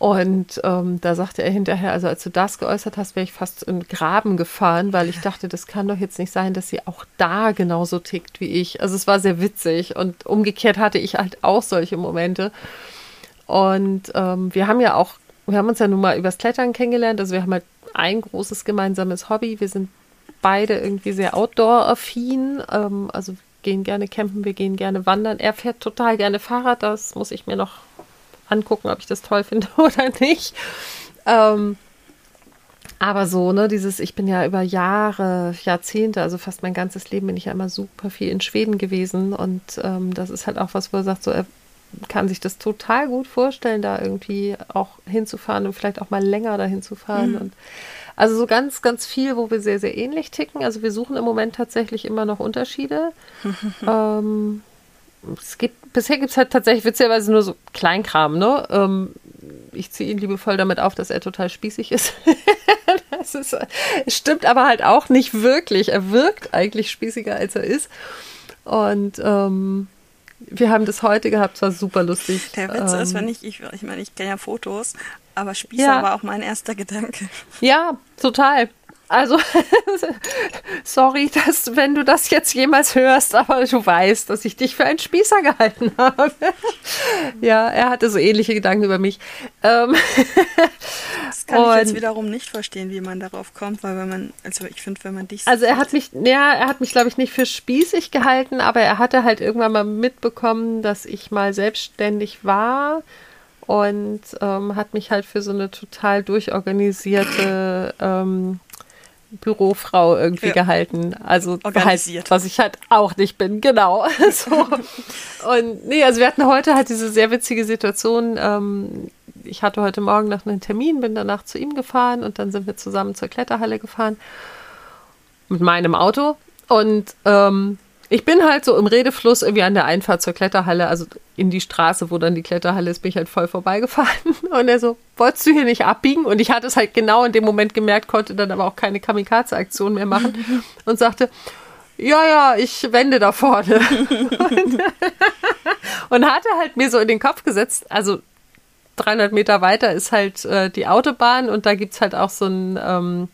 Und ähm, da sagte er hinterher, also als du das geäußert hast, wäre ich fast in Graben gefahren, weil ich dachte, das kann doch jetzt nicht sein, dass sie auch da genauso tickt wie ich. Also es war sehr witzig und umgekehrt hatte ich halt auch solche Momente. Und ähm, wir haben ja auch, wir haben uns ja nun mal übers Klettern kennengelernt, also wir haben halt ein großes gemeinsames Hobby. Wir sind beide irgendwie sehr outdoor-affin, ähm, also gehen gerne campen, wir gehen gerne wandern. Er fährt total gerne Fahrrad, das muss ich mir noch angucken, ob ich das toll finde (laughs) oder nicht. Ähm, aber so, ne, dieses, ich bin ja über Jahre, Jahrzehnte, also fast mein ganzes Leben bin ich ja immer super viel in Schweden gewesen und ähm, das ist halt auch was, wo er sagt, so, er kann sich das total gut vorstellen, da irgendwie auch hinzufahren und vielleicht auch mal länger dahin zu fahren. Mhm. Und also so ganz, ganz viel, wo wir sehr, sehr ähnlich ticken. Also wir suchen im Moment tatsächlich immer noch Unterschiede. (laughs) ähm, es gibt, bisher gibt es halt tatsächlich witzigerweise nur so Kleinkram, ne? Ähm, ich ziehe ihn liebevoll damit auf, dass er total spießig ist. (laughs) das ist, stimmt aber halt auch nicht wirklich. Er wirkt eigentlich spießiger, als er ist. Und ähm, wir haben das heute gehabt, es war super lustig. Der Witz ähm, ist, wenn ich, ich, ich meine, ich kenne ja Fotos, aber Spießer ja. war auch mein erster Gedanke. Ja, total. Also, (laughs) sorry, dass, wenn du das jetzt jemals hörst, aber du weißt, dass ich dich für einen Spießer gehalten (laughs) habe. ja, er hatte so ähnliche Gedanken über mich. Ähm das kann ich jetzt wiederum nicht verstehen, wie man darauf kommt, weil wenn man, also ich finde, wenn man dich. Also er hat mich, ja, er hat mich, glaube ich, nicht für spießig gehalten, aber er hatte halt irgendwann mal mitbekommen, dass ich mal selbstständig war und ähm, hat mich halt für so eine total durchorganisierte ähm, Bürofrau irgendwie ja. gehalten. Also organisiert. Halt, was ich halt auch nicht bin, genau. (laughs) so. Und nee, also wir hatten heute halt diese sehr witzige Situation. Ähm, ich hatte heute Morgen noch einen Termin, bin danach zu ihm gefahren und dann sind wir zusammen zur Kletterhalle gefahren mit meinem Auto. Und ähm, ich bin halt so im Redefluss irgendwie an der Einfahrt zur Kletterhalle, also in die Straße, wo dann die Kletterhalle ist, bin ich halt voll vorbeigefahren. (laughs) Und er so, wolltest du hier nicht abbiegen? Und ich hatte es halt genau in dem Moment gemerkt, konnte dann aber auch keine Kamikaze-Aktion mehr machen (laughs) und sagte, ja, ja, ich wende da vorne. und, (laughs) und hatte halt mir so in den Kopf gesetzt, also 300 Meter weiter ist halt äh, die Autobahn und da gibt es halt auch so ein... Ähm,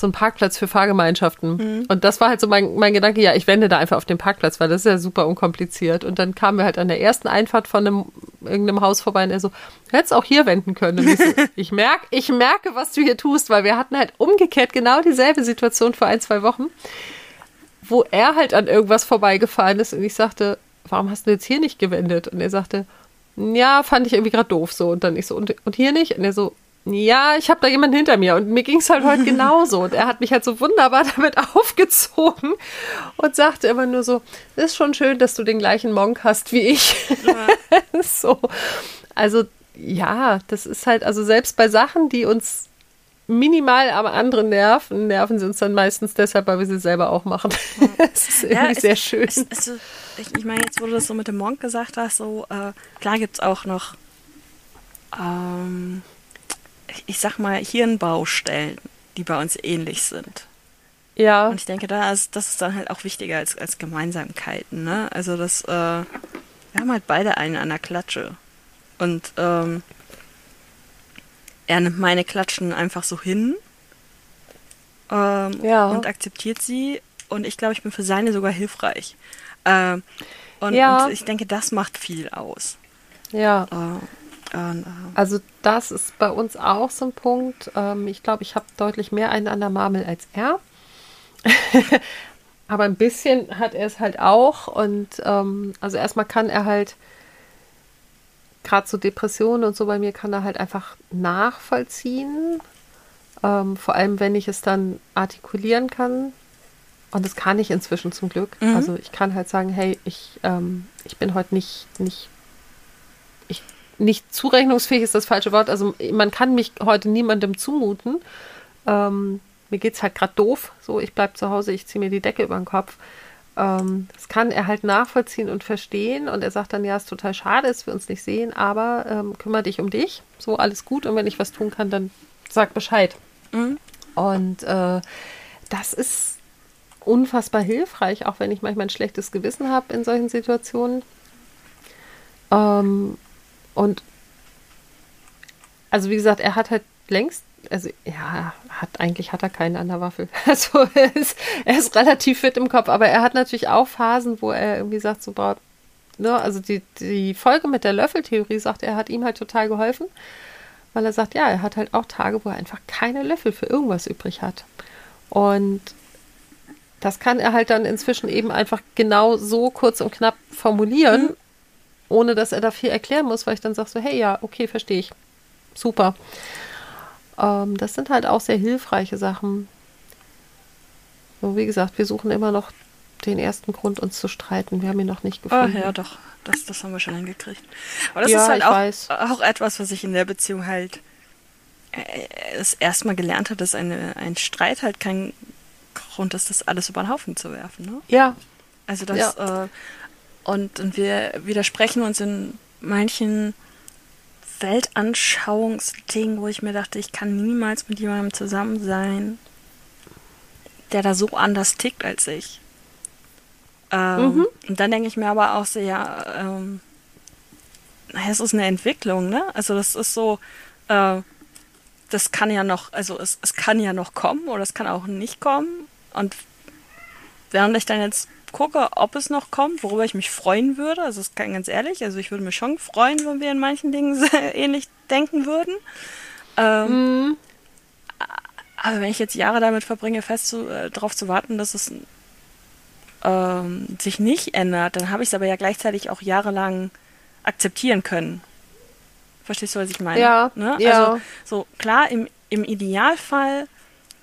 so ein Parkplatz für Fahrgemeinschaften. Mhm. Und das war halt so mein, mein Gedanke, ja, ich wende da einfach auf den Parkplatz, weil das ist ja super unkompliziert. Und dann kamen wir halt an der ersten Einfahrt von einem, irgendeinem Haus vorbei und er so, hättest auch hier wenden können. Und ich, so, (laughs) ich merke, ich merke, was du hier tust, weil wir hatten halt umgekehrt genau dieselbe Situation vor ein, zwei Wochen, wo er halt an irgendwas vorbeigefahren ist und ich sagte, warum hast du jetzt hier nicht gewendet? Und er sagte, ja, fand ich irgendwie gerade doof so. Und dann ich so, und, und hier nicht? Und er so, ja, ich habe da jemanden hinter mir und mir ging es halt heute (laughs) genauso. Und er hat mich halt so wunderbar (laughs) damit aufgezogen und sagte immer nur so, ist schon schön, dass du den gleichen Monk hast wie ich. Ja. (laughs) so. Also ja, das ist halt, also selbst bei Sachen, die uns minimal aber andere nerven, nerven sie uns dann meistens deshalb, weil wir sie selber auch machen. das ist irgendwie ja, es, sehr schön. Es, es, ich, ich meine, jetzt, wo du das so mit dem Monk gesagt hast, so, äh, klar gibt es auch noch ähm, ich sag mal, Hirnbaustellen, die bei uns ähnlich sind. Ja. Und ich denke, da ist, das ist dann halt auch wichtiger als, als Gemeinsamkeiten, ne? Also das, äh, wir haben halt beide einen an der Klatsche. Und ähm, er nimmt meine Klatschen einfach so hin ähm, ja. und akzeptiert sie. Und ich glaube, ich bin für seine sogar hilfreich. Ähm, und, ja. und ich denke, das macht viel aus. Ja. Äh, und, also das ist bei uns auch so ein Punkt. Ähm, ich glaube, ich habe deutlich mehr einen an der Marmel als er. (laughs) Aber ein bisschen hat er es halt auch. Und ähm, also erstmal kann er halt gerade so Depressionen und so bei mir kann er halt einfach nachvollziehen. Ähm, vor allem, wenn ich es dann artikulieren kann. Und das kann ich inzwischen zum Glück. Mhm. Also ich kann halt sagen, hey, ich, ich bin heute nicht, nicht, ich, nicht zurechnungsfähig ist das falsche Wort. Also man kann mich heute niemandem zumuten. Ähm, mir geht's halt gerade doof. So, ich bleib zu Hause, ich ziehe mir die Decke über den Kopf. Ähm, das kann er halt nachvollziehen und verstehen. Und er sagt dann, ja, es ist total schade, dass wir uns nicht sehen, aber ähm, kümmere dich um dich. So, alles gut. Und wenn ich was tun kann, dann sag Bescheid. Mhm. Und äh, das ist unfassbar hilfreich, auch wenn ich manchmal ein schlechtes Gewissen habe in solchen Situationen. Ähm, und also wie gesagt, er hat halt längst, also ja, hat eigentlich hat er keinen an der Waffel. (laughs) Also er ist, er ist relativ fit im Kopf, aber er hat natürlich auch Phasen, wo er irgendwie sagt, so boah, ne, also die, die Folge mit der Löffeltheorie sagt, er hat ihm halt total geholfen, weil er sagt, ja, er hat halt auch Tage, wo er einfach keine Löffel für irgendwas übrig hat. Und das kann er halt dann inzwischen eben einfach genau so kurz und knapp formulieren, Mhm. Ohne dass er da viel erklären muss, weil ich dann sage so, hey, ja, okay, verstehe ich. Super. Ähm, das sind halt auch sehr hilfreiche Sachen. So, wie gesagt, wir suchen immer noch den ersten Grund, uns zu streiten. Wir haben ihn noch nicht Oh, gefunden. ja, doch. Das, das haben wir schon hingekriegt. Aber das Ja, ist halt auch, auch etwas, was ich in der Beziehung halt äh, das erstmal gelernt habe, dass eine, ein Streit halt kein Grund ist, das alles über den Haufen zu werfen. Ne? Ja, Also das äh, und, und wir widersprechen uns in manchen Weltanschauungsdingen, wo ich mir dachte, ich kann niemals mit jemandem zusammen sein, der da so anders tickt als ich. Ähm, Mhm. Und dann denke ich mir aber auch so, ja, ähm, naja, es ist eine Entwicklung, ne? Also das ist so, äh, das kann ja noch, also es, es kann ja noch kommen oder es kann auch nicht kommen. Und während ich dann jetzt gucke, ob es noch kommt, worüber ich mich freuen würde, also es kann ganz ehrlich, also ich würde mich schon freuen, wenn wir in manchen Dingen (laughs) ähnlich denken würden. Ähm, Mhm. aber wenn ich jetzt Jahre damit verbringe, fest zu, äh, darauf zu warten, dass es ähm, sich nicht ändert, dann habe ich es aber ja gleichzeitig auch jahrelang akzeptieren können. Verstehst du, was ich meine? Ja, Ne? ja. Also so klar, im, im Idealfall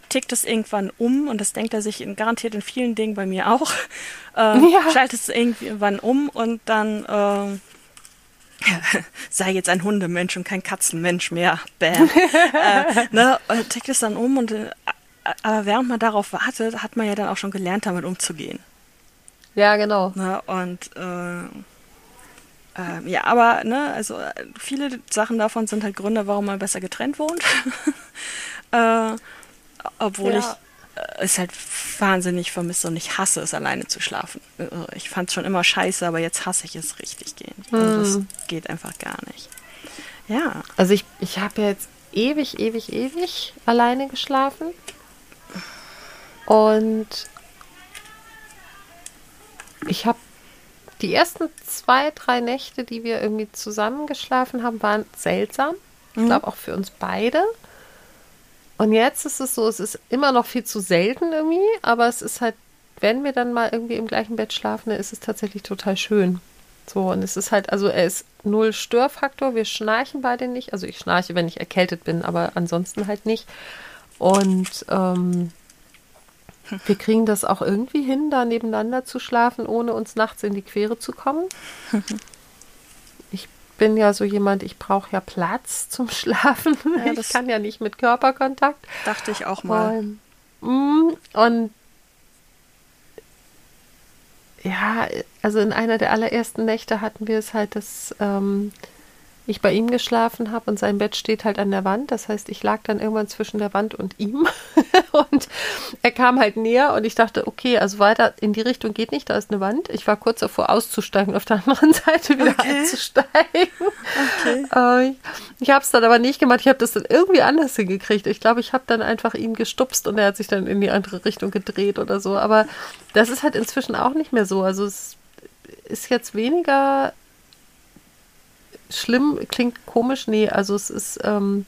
tickt es irgendwann um und das denkt er sich in, garantiert in vielen Dingen bei mir auch. (laughs) Ähm, Ja. Schaltet es irgendwann um und dann ähm, (laughs) sei jetzt ein Hundemensch und kein Katzenmensch mehr. Bam. (laughs) äh, ne, und tickt es dann um und äh, aber während man darauf wartet, hat man ja dann auch schon gelernt, damit umzugehen. Ja, genau. Ne? Und äh, ähm, ja, aber ne, also äh, viele Sachen davon sind halt Gründe, warum man besser getrennt wohnt. äh, obwohl Ja. ich äh, es halt wahnsinnig vermisse und ich hasse es, alleine zu schlafen. Äh, Ich fand es schon immer scheiße, aber jetzt hasse ich es richtig gehen. Also das Hm. geht einfach gar nicht. Ja. Also ich, ich habe ja jetzt ewig, ewig, ewig alleine geschlafen. Und ich habe die ersten zwei, drei Nächte, die wir irgendwie zusammen geschlafen haben, waren seltsam. Ich Mhm. glaube auch für uns beide. Und jetzt ist es so, es ist immer noch viel zu selten irgendwie, aber es ist halt, wenn wir dann mal irgendwie im gleichen Bett schlafen, dann ist es tatsächlich total schön. So, und es ist halt, also er ist null Störfaktor, wir schnarchen beide nicht. Also ich schnarche, wenn ich erkältet bin, aber ansonsten halt nicht. Und ähm, wir kriegen das auch irgendwie hin, da nebeneinander zu schlafen, ohne uns nachts in die Quere zu kommen. (laughs) Ich bin ja so jemand, ich brauche ja Platz zum Schlafen. Ja, (laughs) ich das- kann ja nicht mit Körperkontakt. Dachte ich auch mal. Und, mm, und ja, also in einer der allerersten Nächte hatten wir es halt, dass ähm, ich bei ihm geschlafen habe und sein Bett steht halt an der Wand. Das heißt, ich lag dann irgendwann zwischen der Wand und ihm (laughs) und er kam halt näher und ich dachte, okay, also weiter in die Richtung geht nicht, da ist eine Wand. Ich war kurz davor auszusteigen, auf der anderen (laughs) Seite wieder Okay. einzusteigen. Okay. Äh, ich ich habe es dann aber nicht gemacht. Ich habe das dann irgendwie anders hingekriegt. Ich glaube, ich habe dann einfach ihn gestupst und er hat sich dann in die andere Richtung gedreht oder so. Aber das ist halt inzwischen auch nicht mehr so. Also es ist jetzt weniger schlimm, klingt komisch. Nee, also es ist, ähm,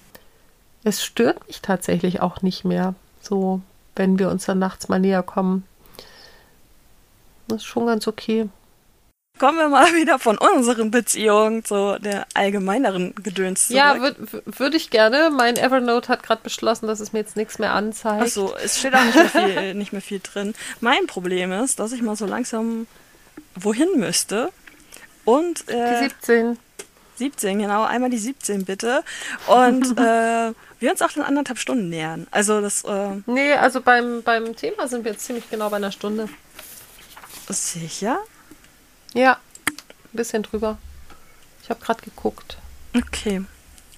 es stört mich tatsächlich auch nicht mehr. So, wenn wir uns dann nachts mal näher kommen. Das ist schon ganz okay. kommen wir mal (laughs) wieder von unseren Beziehungen zu der allgemeineren Gedöns zurück. Ja, würde würd ich gerne. Mein Evernote hat gerade beschlossen, dass es mir jetzt nichts mehr anzeigt. Achso, es steht auch nicht mehr, viel, nicht mehr viel drin. Mein Problem ist, dass ich mal so langsam wohin müsste. Und äh, Die 17. 17, genau, einmal die 17 bitte. Und (laughs) äh, wir uns auch in anderthalb Stunden nähern. Also das äh, Nee, also beim, beim Thema sind wir jetzt ziemlich genau bei einer Stunde. sicher. Ja, ein bisschen drüber. Ich habe gerade geguckt. Okay,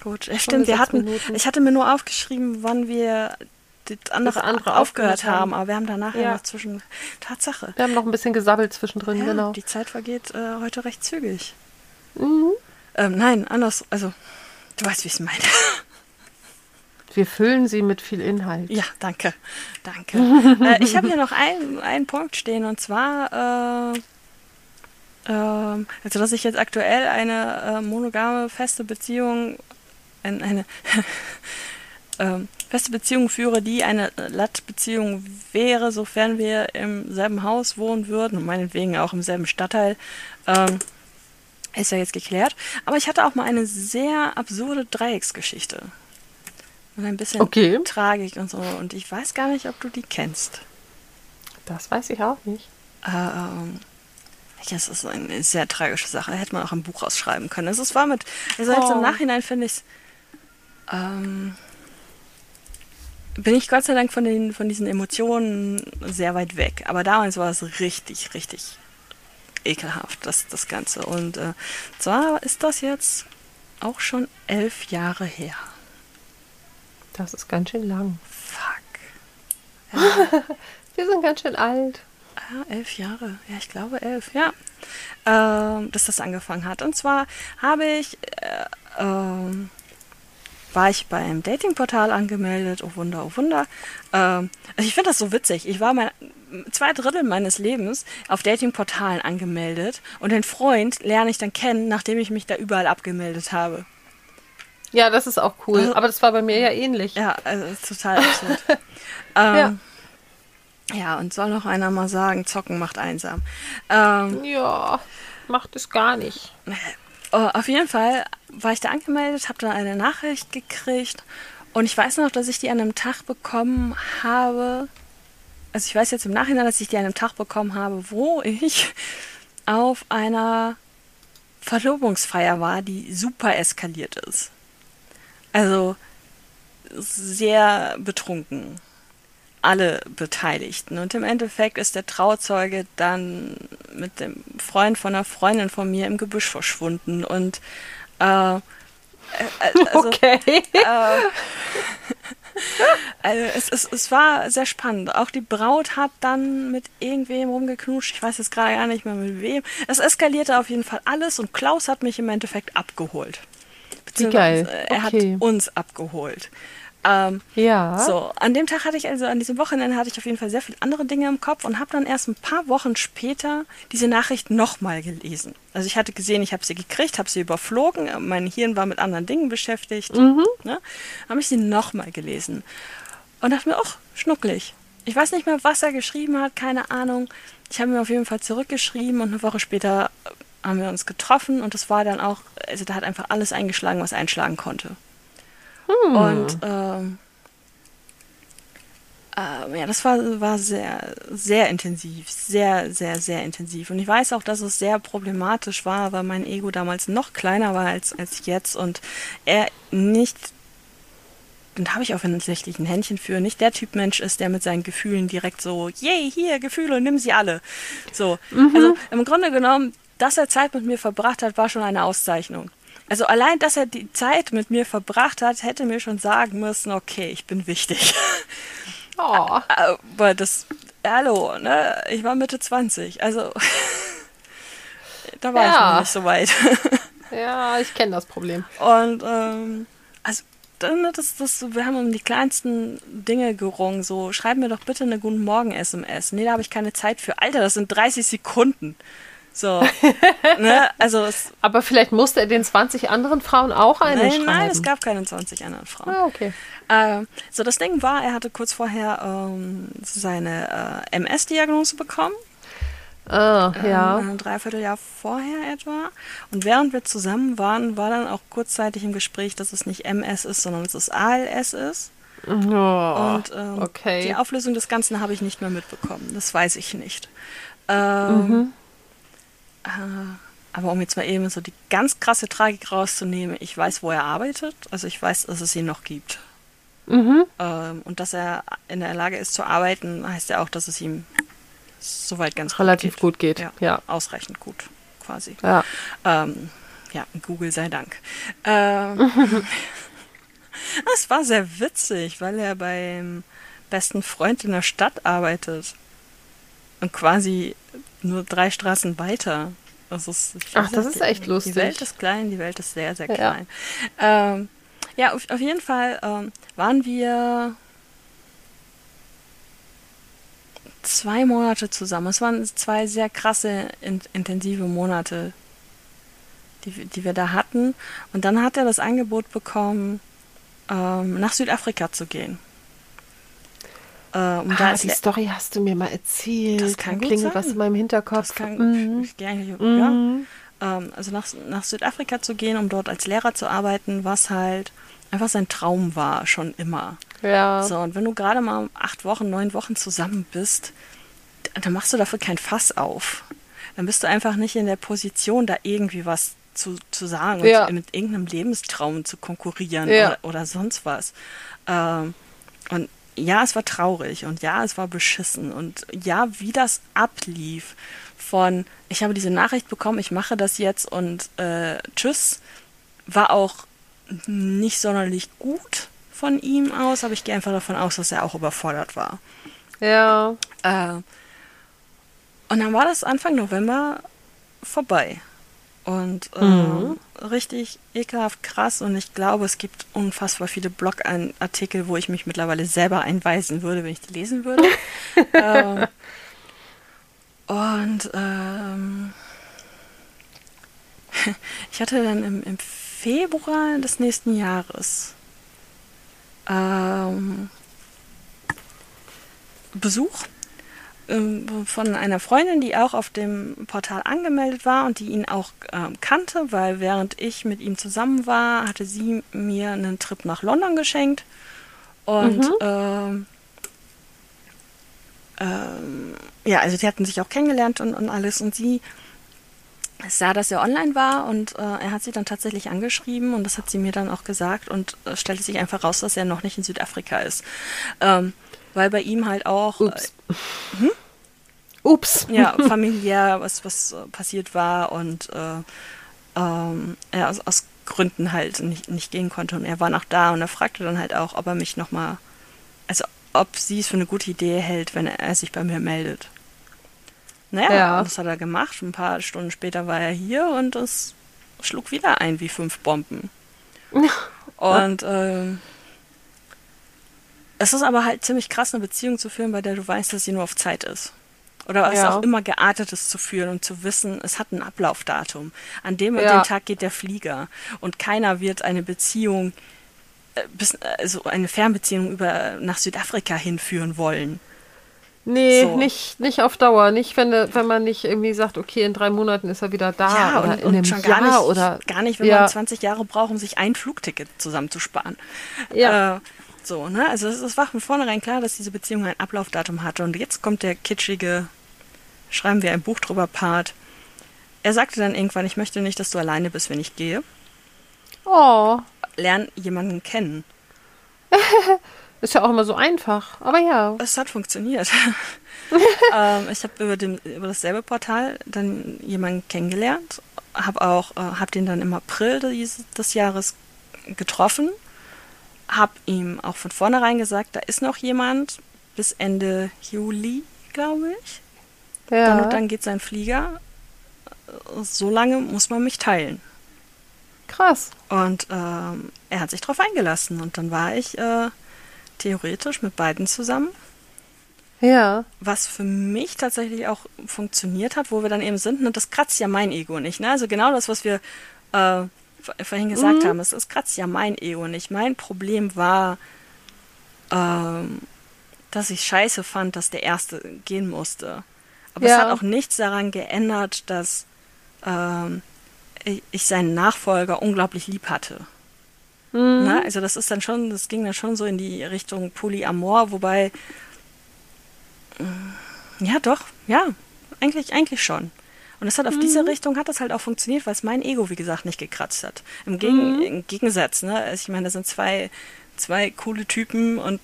gut. Ja, stimmt, wir hatten, Minuten. ich hatte mir nur aufgeschrieben, wann wir das andere, Das andere aufgehört aufgehört haben, haben. aber wir haben danach ja Ja. noch zwischen Tatsache. Wir haben noch ein bisschen gesabbelt zwischendrin, Ja, genau. Die Zeit vergeht äh, heute recht zügig. Mhm. Ähm, nein, anders, also du weißt, wie ich es meine. (laughs) Wir füllen sie mit viel Inhalt. Ja, danke. Danke. (laughs) äh, ich habe hier noch einen, einen Punkt stehen und zwar, äh, ähm, also dass ich jetzt aktuell eine äh, monogame feste Beziehung, ein, eine (laughs) ähm, feste Beziehung führe, die eine Latt-Beziehung wäre, sofern wir im selben Haus wohnen würden und meinetwegen auch im selben Stadtteil. Ist ja jetzt geklärt. Aber ich hatte auch mal eine sehr absurde Dreiecksgeschichte. Und ein bisschen Okay. Tragik und so. Und ich weiß gar nicht, ob du die kennst. Das weiß ich auch nicht. Ähm, ja, es ist eine sehr tragische Sache. Hätte man auch ein Buch ausschreiben können. Also es war mit, also jetzt im Oh. Nachhinein finde ich ähm, bin ich Gott sei Dank von den, von diesen Emotionen sehr weit weg. Aber damals war es richtig, richtig ekelhaft, das, das Ganze. Und äh, zwar ist das jetzt auch schon elf Jahre her. Das ist ganz schön lang. Fuck. (laughs) Wir sind ganz schön alt. Ah, elf Jahre. Ja, ich glaube elf, ja. Ähm, dass das angefangen hat. Und zwar habe ich, äh, ähm, war ich beim Datingportal angemeldet. Oh Wunder, oh Wunder. Ähm, also ich finde das so witzig. Ich war mein, zwei Drittel meines Lebens auf Datingportalen angemeldet und den Freund lerne ich dann kennen, nachdem ich mich da überall abgemeldet habe. Ja, das ist auch cool. Also- Aber das war bei mir ja ähnlich. Ja, also total absurd. (laughs) ähm, ja. ja, und soll noch einer mal sagen, zocken macht einsam. Ähm, Ja, macht es gar nicht. Oh, auf jeden Fall war ich da angemeldet, habe dann eine Nachricht gekriegt und ich weiß noch, dass ich die an einem Tag bekommen habe. Also ich weiß jetzt im Nachhinein, dass ich die an einem Tag bekommen habe, wo ich (laughs) auf einer Verlobungsfeier war, die super eskaliert ist. Also sehr betrunken. Alle Beteiligten. Und im Endeffekt ist der Trauzeuge dann mit dem Freund von einer Freundin von mir im Gebüsch verschwunden. Und äh, äh, also, (laughs) Okay. äh, (laughs) also es, es, es war sehr spannend. Auch die Braut hat dann mit irgendwem rumgeknutscht. Ich weiß jetzt gerade gar nicht mehr mit wem. Es eskalierte auf jeden Fall alles und Klaus hat mich im Endeffekt abgeholt. geil. Beziehungsweise, Er Okay. hat uns abgeholt. Ähm, Ja. so, an dem Tag hatte ich also, an diesem Wochenende hatte ich auf jeden Fall sehr viele andere Dinge im Kopf und habe dann erst ein paar Wochen später diese Nachricht nochmal gelesen. Also ich hatte gesehen, ich habe sie gekriegt, habe sie überflogen, mein Hirn war mit anderen Dingen beschäftigt. Ne? Habe ich sie nochmal gelesen und dachte mir, ach, schnucklig. Ich weiß nicht mehr, was er geschrieben hat, keine Ahnung. Ich habe mir auf jeden Fall zurückgeschrieben und eine Woche später äh, haben wir uns getroffen und das war dann auch, also da hat einfach alles eingeschlagen, was einschlagen konnte. Und ähm, ähm, ja, das war, war sehr, sehr intensiv, sehr, sehr, sehr intensiv. Und ich weiß auch, dass es sehr problematisch war, weil mein Ego damals noch kleiner war als, als jetzt und er nicht, und habe ich offensichtlich ein Händchen für, nicht der Typ Mensch ist, der mit seinen Gefühlen direkt so, yay, hier, Gefühle, nimm sie alle. So, also im Grunde genommen, dass er Zeit mit mir verbracht hat, war schon eine Auszeichnung. Also allein, dass er die Zeit mit mir verbracht hat, hätte mir schon sagen müssen, okay, ich bin wichtig. Oh. Aber das, hallo, ne? Ich war Mitte 20, also (laughs) da war ich Ja. noch nicht so weit. (laughs) Ja, ich kenne das Problem. Und ähm, also dann, das, das, wir haben um die kleinsten Dinge gerungen. So, schreib mir doch bitte eine Guten Morgen SMS. Nee, da habe ich keine Zeit für. Alter, das sind 30 Sekunden. So, (laughs) ne? Also Aber vielleicht musste er den 20 anderen Frauen auch eine nein, schreiben. nein, es gab keine 20 anderen Frauen. Ah, okay. Ähm, so, das Ding war, er hatte kurz vorher ähm, seine äh, MS-Diagnose bekommen. Ah, ja. ähm, ein Dreivierteljahr vorher etwa. Und während wir zusammen waren, war dann auch kurzzeitig im Gespräch, dass es nicht MS ist, sondern dass es ALS ist. Oh, Und ähm, okay. die Auflösung des Ganzen habe ich nicht mehr mitbekommen. Das weiß ich nicht. Ähm, äh, aber um jetzt mal eben so die ganz krasse Tragik rauszunehmen, ich weiß, wo er arbeitet. Also ich weiß, dass es ihn noch gibt. Mhm. Ähm, und dass er in der Lage ist zu arbeiten, heißt ja auch, dass es ihm soweit ganz Relativ gut gut geht. Ja, Ja. ausreichend gut, quasi. Ja. Ähm, ja, Google sei Dank. Ähm, (laughs) es war sehr witzig, weil er beim besten Freund in der Stadt arbeitet. Und quasi nur drei Straßen weiter. Das ist, Ach, das ist echt die, lustig. Die Welt ist klein, die Welt ist sehr, sehr Ja. klein. Ähm, ja, auf, auf jeden Fall ähm, waren wir zwei Monate zusammen. Es waren zwei sehr krasse, in, intensive Monate, die, wir- die wir da hatten. Und dann hat er das Angebot bekommen, ähm, nach Südafrika zu gehen. Äh, da Ah, als die Story hast du mir mal erzählt. Das kann Da klingelt was in meinem Hinterkopf. das kann Mhm. ich gehe eigentlich, Mhm. ja, ähm, also nach, nach Südafrika zu gehen, um dort als Lehrer zu arbeiten, was halt einfach sein Traum war, schon immer. Ja. So, und wenn du gerade mal acht Wochen, neun Wochen zusammen bist, dann machst du dafür kein Fass auf. Dann bist du einfach nicht in der Position, da irgendwie was zu, zu sagen Ja. und mit irgendeinem Lebenstraum zu konkurrieren Ja. oder, oder sonst was. Ähm, und ja, es war traurig und ja, es war beschissen und ja, wie das ablief von, ich habe diese Nachricht bekommen, ich mache das jetzt und äh, tschüss, war auch nicht sonderlich gut von ihm aus, aber ich gehe einfach davon aus, dass er auch überfordert war. Ja. Äh, und dann war das Anfang November vorbei. Und äh, Mhm. richtig ekelhaft krass. Und ich glaube, es gibt unfassbar viele Blogartikel, wo ich mich mittlerweile selber einweisen würde, wenn ich die lesen würde. (laughs) ähm, und ähm, (laughs) ich hatte dann im, im Februar des nächsten Jahres ähm, Besuch ähm, von einer Freundin, die auch auf dem Portal angemeldet war und die ihn auch ähm, kannte, weil während ich mit ihm zusammen war, hatte sie mir einen Trip nach London geschenkt. Und Mhm. ähm, ähm, ja, also die hatten sich auch kennengelernt und, und alles. Und sie sah, dass er online war und äh, er hat sie dann tatsächlich angeschrieben und das hat sie mir dann auch gesagt und äh, stellte sich einfach raus, dass er noch nicht in Südafrika ist. Ähm, weil bei ihm halt auch Ups. Ups. äh, ja, familiär was, was äh, passiert war und äh, ähm, er aus, aus Gründen halt nicht, nicht gehen konnte und er war noch da und er fragte dann halt auch, ob er mich nochmal, also ob sie es für eine gute Idee hält, wenn er, sich bei mir meldet. Naja, Ja. das hat er gemacht. Ein paar Stunden später war er hier und es schlug wieder ein wie fünf Bomben. Und ähm, es ist aber halt ziemlich krass, eine Beziehung zu führen, bei der du weißt, dass sie nur auf Zeit ist. Oder was Ja. auch immer geartet ist zu führen und zu wissen, es hat ein Ablaufdatum. An dem und Ja. dem Tag geht der Flieger. Und keiner wird eine Beziehung, äh, also eine Fernbeziehung über nach Südafrika hinführen wollen. Nee, So. nicht, nicht auf Dauer. Nicht, wenn, wenn man nicht irgendwie sagt, okay, in drei Monaten ist er wieder da. ja, oder und, in und einem schon Jahr gar nicht, oder. gar nicht, wenn Ja. man 20 Jahre braucht, um sich ein Flugticket zusammenzusparen. Ja. Äh, so, ne? Also es, war von vornherein klar, dass diese Beziehung ein Ablaufdatum hatte. Und jetzt kommt der kitschige, schreiben wir ein Buch drüber Part. Er sagte dann irgendwann, ich möchte nicht, dass du alleine bist, wenn ich gehe. Oh, Lern jemanden kennen. (laughs) ist ja auch immer so einfach. Aber ja. Es hat funktioniert. (laughs) (laughs) ähm, ich habe über, dem- über dasselbe Portal dann jemanden kennengelernt, habe auch, äh, habe den dann im April des, des Jahres getroffen, habe ihm auch von vornherein gesagt, da ist noch jemand bis Ende Juli, glaube ich. Ja. Dann und dann geht sein Flieger. So lange muss man mich teilen. Krass. Und ähm, er hat sich darauf eingelassen. Und dann war ich äh, theoretisch mit beiden zusammen. Ja. was für mich tatsächlich auch funktioniert hat, wo wir dann eben sind, und das kratzt ja mein Ego nicht. Ne? Also genau das, was wir äh, vorhin gesagt haben, es, es kratzt ja mein Ego nicht. Mein Problem war, ähm, dass ich scheiße fand, dass der Erste gehen musste. Aber es Ja. hat auch nichts daran geändert, dass ähm, ich, seinen Nachfolger unglaublich lieb hatte. Mhm. Ne? Also das ist dann schon, das ging dann schon so in die Richtung Polyamor, wobei mm, ja doch, ja, eigentlich, eigentlich schon. Und das hat auf diese Richtung hat das halt auch funktioniert, weil es mein Ego, wie gesagt, nicht gekratzt hat. Im, Gegen, im Gegensatz, ne? Also ich meine, das sind zwei, zwei coole Typen und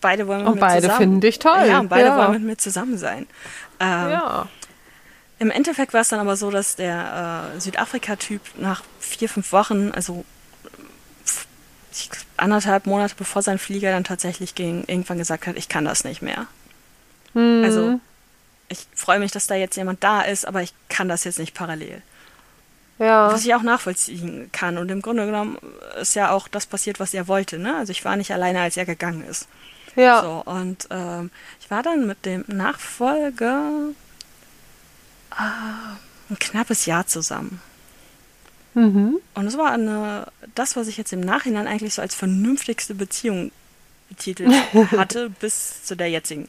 beide wollen mit Und mir beide zusammen. finden dich toll, Ja, und beide ja. wollen mit mir zusammen sein. Ähm, Ja. im Endeffekt war es dann aber so, dass der äh, Südafrika-Typ nach vier, fünf Wochen, also ich, anderthalb Monate bevor sein Flieger dann tatsächlich ging, irgendwann gesagt hat, ich kann das nicht mehr. Mhm. Also ich freue mich, dass da jetzt jemand da ist, aber ich kann das jetzt nicht parallel. ja. Was ich auch nachvollziehen kann. Und im Grunde genommen ist ja auch das passiert, was er wollte. Ne? Also ich war nicht alleine, als er gegangen ist. ja. So, und ähm, ich war dann mit dem Nachfolger äh, ein knappes Jahr zusammen. Mhm. Und es war eine, das, was ich jetzt im Nachhinein eigentlich so als vernünftigste Beziehung betitelt (laughs) hatte, bis zu der jetzigen.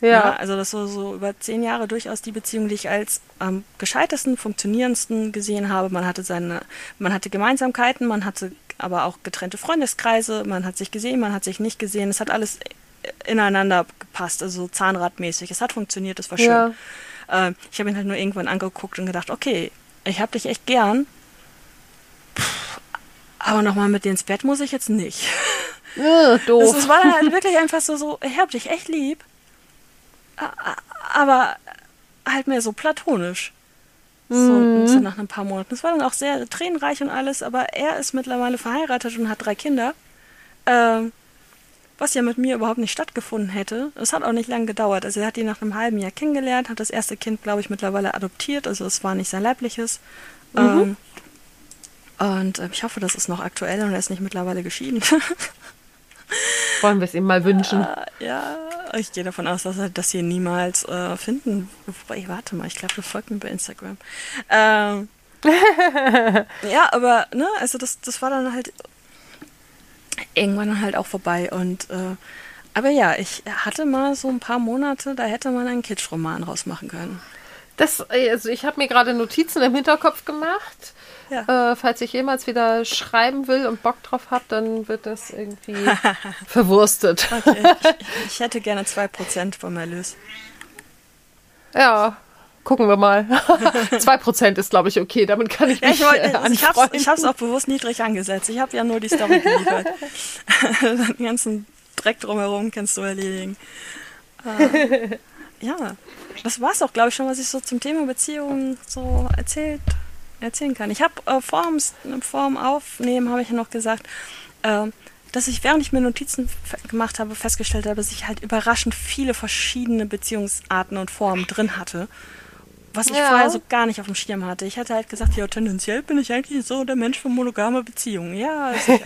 Ja. Ja, also das war so über zehn Jahre durchaus die Beziehung, die ich als am gescheitesten, funktionierendsten gesehen habe. Man hatte seine, man hatte Gemeinsamkeiten, man hatte aber auch getrennte Freundeskreise, man hat sich gesehen, man hat sich nicht gesehen. Es hat alles ineinander gepasst, also zahnradmäßig. Es hat funktioniert, es war schön. Ja. Ähm, ich habe ihn halt nur irgendwann angeguckt und gedacht, okay, ich habe dich echt gern, aber nochmal mit dir ins Bett muss ich jetzt nicht. Äh, Das, doof. das war dann halt wirklich einfach so, so ich hab dich echt lieb, aber halt mehr so platonisch. So, Mhm. nach ein paar Monaten. Das war dann auch sehr tränenreich und alles, aber er ist mittlerweile verheiratet und hat drei Kinder. Ähm, was ja mit mir überhaupt nicht stattgefunden hätte. Es hat auch nicht lange gedauert. Also er hat ihn nach einem halben Jahr kennengelernt, hat das erste Kind, glaube ich, mittlerweile adoptiert. Also es war nicht sein leibliches. Ähm, und äh, ich hoffe, das ist noch aktuell und er ist nicht mittlerweile geschieden. (laughs) Wollen wir es ihm mal wünschen. Ja, ich gehe davon aus, dass er das hier niemals äh, finden. Wobei, warte mal, ich glaube, du folgt mir bei Instagram. Ähm, (laughs) ja, aber, ne, also das, das war dann halt irgendwann halt auch vorbei. Und äh, aber ja, ich hatte mal so ein paar Monate, da hätte man einen Kitschroman rausmachen können. Das, also ich habe mir gerade Notizen im Hinterkopf gemacht. Ja. Äh, falls ich jemals wieder schreiben will und Bock drauf habe, dann wird das irgendwie (laughs) verwurstet. Okay, ich, (laughs) ich hätte gerne 2% vom Erlös. Ja, gucken wir mal. (laughs) 2% ist, glaube ich, okay. Damit kann ich Ja, mich ich, wollte, äh, ich hab's, ich hab's auch bewusst niedrig angesetzt. Ich habe ja nur die Story geliefert. Den ganzen Dreck drumherum kannst du erledigen. Äh, ja, das war's auch, glaube ich, schon, was ich so zum Thema Beziehungen so erzählt, erzählen kann. Ich habe äh, vorm, vorm Aufnehmen, habe ich ja noch gesagt, äh, dass ich, während ich mir Notizen gemacht habe, festgestellt habe, dass ich halt überraschend viele verschiedene Beziehungsarten und Formen drin hatte. Was ich Ja. vorher so gar nicht auf dem Schirm hatte. Ich hatte halt gesagt, ja, tendenziell bin ich eigentlich so der Mensch für monogame Beziehungen. Ja, sicher.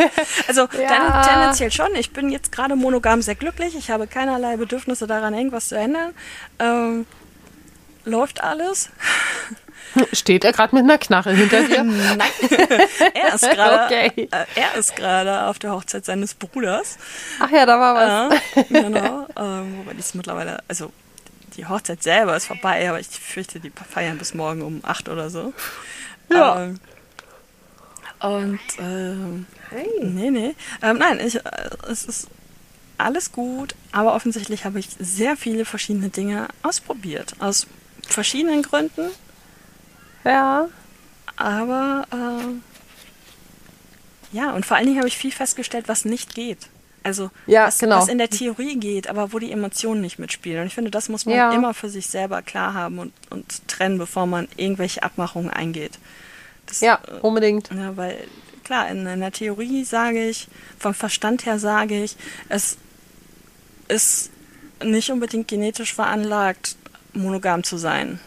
also (laughs) Ja. ten, tendenziell schon. Ich bin jetzt gerade monogam sehr glücklich. Ich habe keinerlei Bedürfnisse daran, irgendwas zu ändern. Ähm, läuft alles. (laughs) Steht er gerade mit einer Knarre hinter dir? (laughs) Nein. er ist (laughs) gerade Okay. äh, er ist gerade auf der Hochzeit seines Bruders. Ach ja, da war was. Ja, (laughs) genau. Ähm, wobei die ist mittlerweile, also die Hochzeit selber ist vorbei, aber ich fürchte, die feiern bis morgen um 8 oder so. Ja. Ähm, und ähm, Hey. nee, nee. Ähm, nein, ich, äh, es ist alles gut, aber offensichtlich habe ich sehr viele verschiedene Dinge ausprobiert. Aus verschiedenen Gründen, Ja. aber äh, ja, und vor allen Dingen habe ich viel festgestellt, was nicht geht. Also Ja, was, genau. was in der Theorie geht, aber wo die Emotionen nicht mitspielen. Und ich finde, das muss man Ja. immer für sich selber klar haben und, und trennen, bevor man irgendwelche Abmachungen eingeht. Das, Ja, äh, unbedingt. ja, weil klar, in, in der Theorie sage ich, vom Verstand her sage ich, es ist nicht unbedingt genetisch veranlagt, monogam zu sein.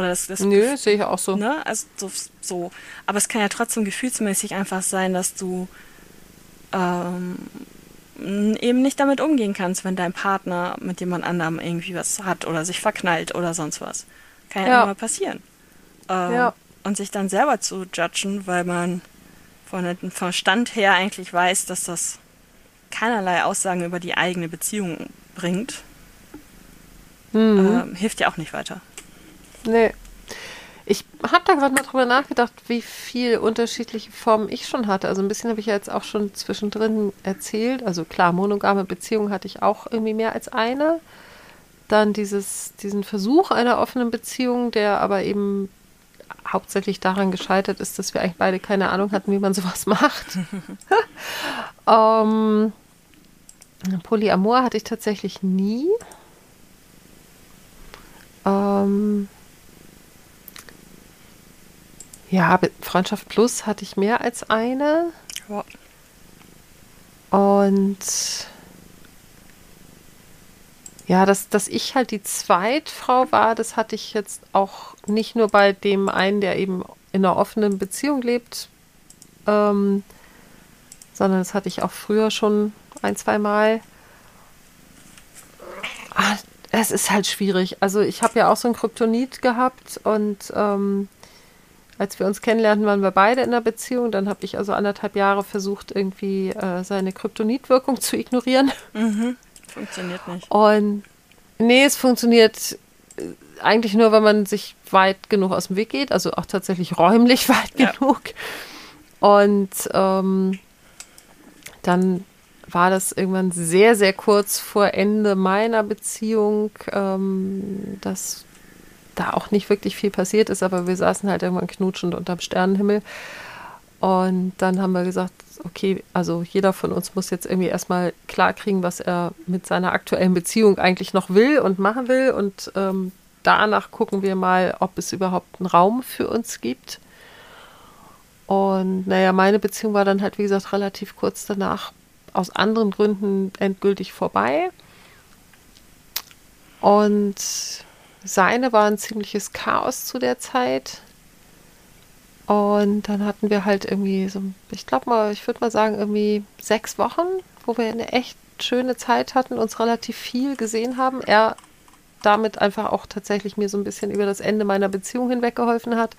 Oder das, das Nö, sehe ich auch so. Ne? Also so, so. Aber es kann ja trotzdem gefühlsmäßig einfach sein, dass du ähm, eben nicht damit umgehen kannst, wenn dein Partner mit jemand anderem irgendwie was hat oder sich verknallt oder sonst was. Kann ja, Ja. immer passieren. Ähm, Ja. Und sich dann selber zu judgen, weil man von dem Verstand her eigentlich weiß, dass das keinerlei Aussagen über die eigene Beziehung bringt. ähm, hilft ja auch nicht weiter. Nee. Ich habe da gerade mal drüber nachgedacht, wie viel unterschiedliche Formen ich schon hatte. Also ein bisschen habe ich ja jetzt auch schon zwischendrin erzählt. Also klar, monogame Beziehungen hatte ich auch irgendwie mehr als eine. Dann dieses, diesen Versuch einer offenen Beziehung, der aber eben hauptsächlich daran gescheitert ist, dass wir eigentlich beide keine Ahnung hatten, wie man sowas (laughs) macht. (laughs) ähm, Polyamor hatte ich tatsächlich nie. Ähm, ja, Freundschaft Plus hatte ich mehr als eine. Ja. Und ja, dass, dass ich halt die Zweitfrau war, das hatte ich jetzt auch nicht nur bei dem einen, der eben in einer offenen Beziehung lebt, ähm, sondern das hatte ich auch früher schon ein, zwei Mal. Ah, es ist halt schwierig. Also ich habe ja auch so ein Kryptonit gehabt und ähm, als wir uns kennenlernten, waren wir beide in einer Beziehung. Dann habe ich also anderthalb Jahre versucht, irgendwie äh, seine Kryptonitwirkung zu ignorieren. Mhm. Funktioniert nicht. Und nee, es funktioniert äh, eigentlich nur, wenn man sich weit genug aus dem Weg geht, also auch tatsächlich räumlich (laughs) weit Ja. genug. Und ähm, dann war das irgendwann sehr, sehr kurz vor Ende meiner Beziehung, ähm, dass da auch nicht wirklich viel passiert ist, aber wir saßen halt irgendwann knutschend unterm Sternenhimmel. Und dann haben wir gesagt, okay, also jeder von uns muss jetzt irgendwie erstmal klarkriegen, was er mit seiner aktuellen Beziehung eigentlich noch will und machen will. Und ähm, danach gucken wir mal, ob es überhaupt einen Raum für uns gibt. Und naja, meine Beziehung war dann halt, wie gesagt, relativ kurz danach aus anderen Gründen endgültig vorbei. Und seine war ein ziemliches Chaos zu der Zeit. Und dann hatten wir halt irgendwie so, ich glaube mal, ich würde mal sagen, irgendwie sechs Wochen, wo wir eine echt schöne Zeit hatten, uns relativ viel gesehen haben. Er damit einfach auch tatsächlich mir so ein bisschen über das Ende meiner Beziehung hinweg geholfen hat.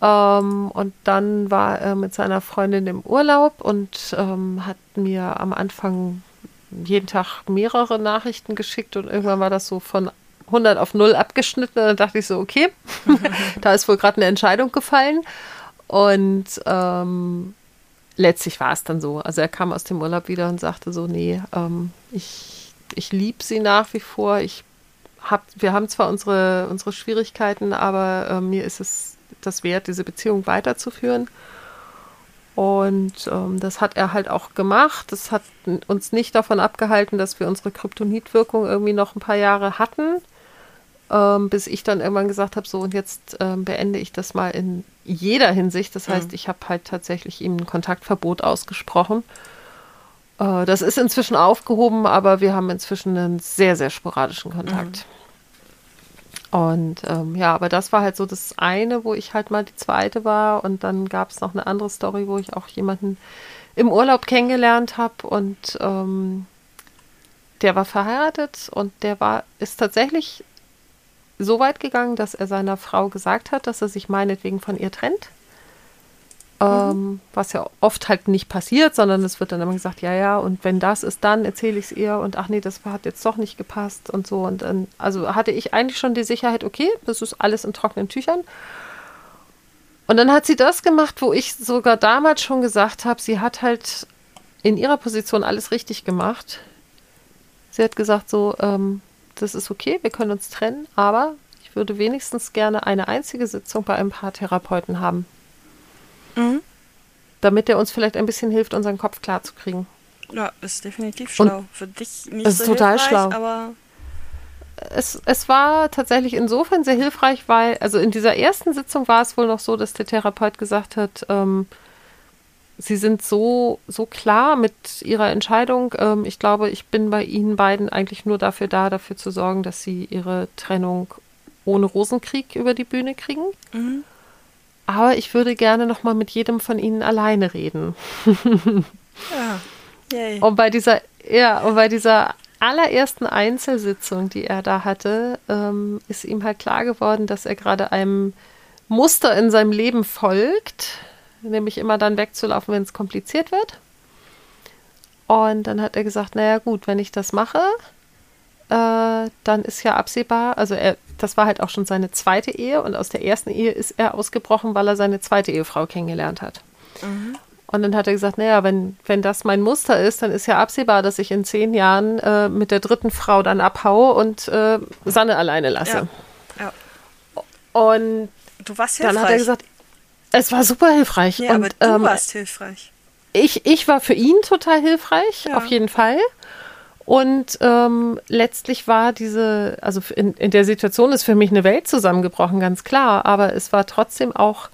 Ähm, und dann war er mit seiner Freundin im Urlaub und ähm, hat mir am Anfang jeden Tag mehrere Nachrichten geschickt und irgendwann war das so von 100 auf 0 abgeschnitten. Und dann dachte ich so, okay, (laughs) da ist wohl gerade eine Entscheidung gefallen. Und ähm, letztlich war es dann so. Also er kam aus dem Urlaub wieder und sagte so, nee, ähm, ich, ich liebe sie nach wie vor. Ich hab, wir haben zwar unsere, unsere Schwierigkeiten, aber äh, mir ist es das wert, diese Beziehung weiterzuführen. Und ähm, das hat er halt auch gemacht. Das hat uns nicht davon abgehalten, dass wir unsere Kryptonitwirkung irgendwie noch ein paar Jahre hatten, ähm, bis ich dann irgendwann gesagt habe, so und jetzt ähm, beende ich das mal in jeder Hinsicht. Das heißt, Mhm. ich habe halt tatsächlich ihm ein Kontaktverbot ausgesprochen. Äh, das ist inzwischen aufgehoben, aber wir haben inzwischen einen sehr, sehr sporadischen Kontakt. Und ähm, ja, aber das war halt so das eine, wo ich halt mal die zweite war. Und dann gab es noch eine andere Story, wo ich auch jemanden im Urlaub kennengelernt habe und ähm, der war verheiratet und der war, ist tatsächlich so weit gegangen, dass er seiner Frau gesagt hat, dass er sich meinetwegen von ihr trennt. Ähm, was ja oft halt nicht passiert, sondern es wird dann immer gesagt, ja, ja, und wenn das ist, dann erzähle ich es ihr und ach nee, das hat jetzt doch nicht gepasst und so. Und dann, also hatte ich eigentlich schon die Sicherheit, okay, das ist alles in trockenen Tüchern. Und dann hat sie das gemacht, wo ich sogar damals schon gesagt habe, sie hat halt in ihrer Position alles richtig gemacht. Sie hat gesagt, so, ähm, das ist okay, wir können uns trennen, aber ich würde wenigstens gerne eine einzige Sitzung bei einem Paartherapeuten haben, Mhm. damit er uns vielleicht ein bisschen hilft, unseren Kopf klar zu kriegen. Ja, ist definitiv Und schlau. Für dich nicht es ist so total schlau. aber Es, es war tatsächlich insofern sehr hilfreich, weil, also in dieser ersten Sitzung war es wohl noch so, dass der Therapeut gesagt hat, ähm, Sie sind so, so klar mit Ihrer Entscheidung. Ähm, ich glaube, ich bin bei Ihnen beiden eigentlich nur dafür da, dafür zu sorgen, dass Sie Ihre Trennung ohne Rosenkrieg über die Bühne kriegen. Mhm. Aber ich würde gerne noch mal mit jedem von Ihnen alleine reden. (laughs) ja. Yay. Und bei dieser, ja, und bei dieser allerersten Einzelsitzung, die er da hatte, ähm, ist ihm halt klar geworden, dass er gerade einem Muster in seinem Leben folgt, nämlich immer dann wegzulaufen, wenn es kompliziert wird. Und dann hat er gesagt, naja gut, wenn ich das mache, äh, dann ist ja absehbar, also er, das war halt auch schon seine zweite Ehe und aus der ersten Ehe ist er ausgebrochen, weil er seine zweite Ehefrau kennengelernt hat. Und dann hat er gesagt, naja, wenn, wenn das mein Muster ist, dann ist ja absehbar, dass ich in zehn Jahren äh, mit der dritten Frau dann abhaue und äh, Sanne alleine lasse. Ja. Und Du warst hilfreich. dann hat er gesagt, es war super hilfreich. ja, und, aber du ähm, warst hilfreich. ich, ich war für ihn total hilfreich, Ja. auf jeden Fall. Und ähm, letztlich war diese, also in, in der Situation ist für mich eine Welt zusammengebrochen, ganz klar. Aber es war trotzdem auch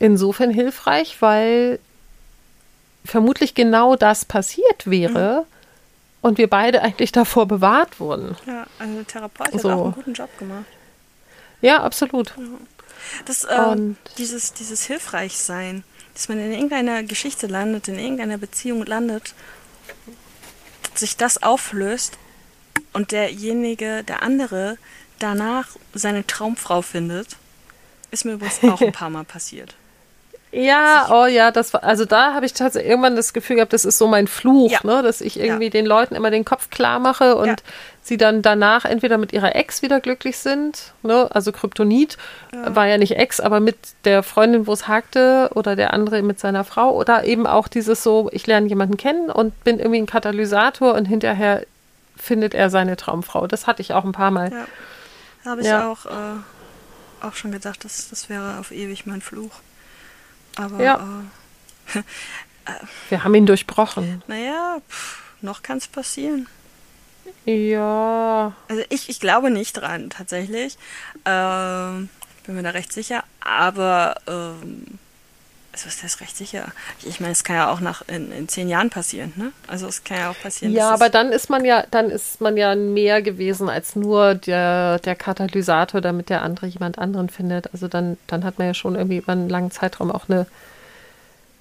insofern hilfreich, weil vermutlich genau das passiert wäre und wir beide eigentlich davor bewahrt wurden. Ja, also der Therapeut hat So. auch einen guten Job gemacht. Ja, absolut. Das, ähm, dieses, dieses Hilfreichsein, dass man in irgendeiner Geschichte landet, in irgendeiner Beziehung landet, sich das auflöst und derjenige, der andere, danach seine Traumfrau findet, ist mir übrigens auch ein (laughs) paar Mal passiert. Ja, oh ja, das war, also da habe ich tatsächlich irgendwann das Gefühl gehabt, das ist so mein Fluch, Ja. ne, dass ich irgendwie Ja. den Leuten immer den Kopf klar mache und Ja. sie dann danach entweder mit ihrer Ex wieder glücklich sind, ne, also Kryptonit war ja nicht Ex, aber mit der Freundin, wo es hakte oder der andere mit seiner Frau oder eben auch dieses so, ich lerne jemanden kennen und bin irgendwie ein Katalysator und hinterher findet er seine Traumfrau. Das hatte ich auch ein paar Mal. Ja. Da habe ich Ja. auch, äh, auch schon gedacht, das, das wäre auf ewig mein Fluch. Aber Ja. (laughs) äh, Wir haben ihn durchbrochen. naja, noch kann es passieren. Ja, Also ich, ich glaube nicht dran, tatsächlich. Ähm, bin mir da recht sicher. Aber, ähm, also ist das recht sicher? Ich, meine, es kann ja auch nach in, in zehn Jahren passieren, ne? Also es kann ja auch passieren. Ja, aber dann ist man ja, dann ist man ja mehr gewesen als nur der, der Katalysator, damit der andere jemand anderen findet. Also dann, dann hat man ja schon irgendwie über einen langen Zeitraum auch eine,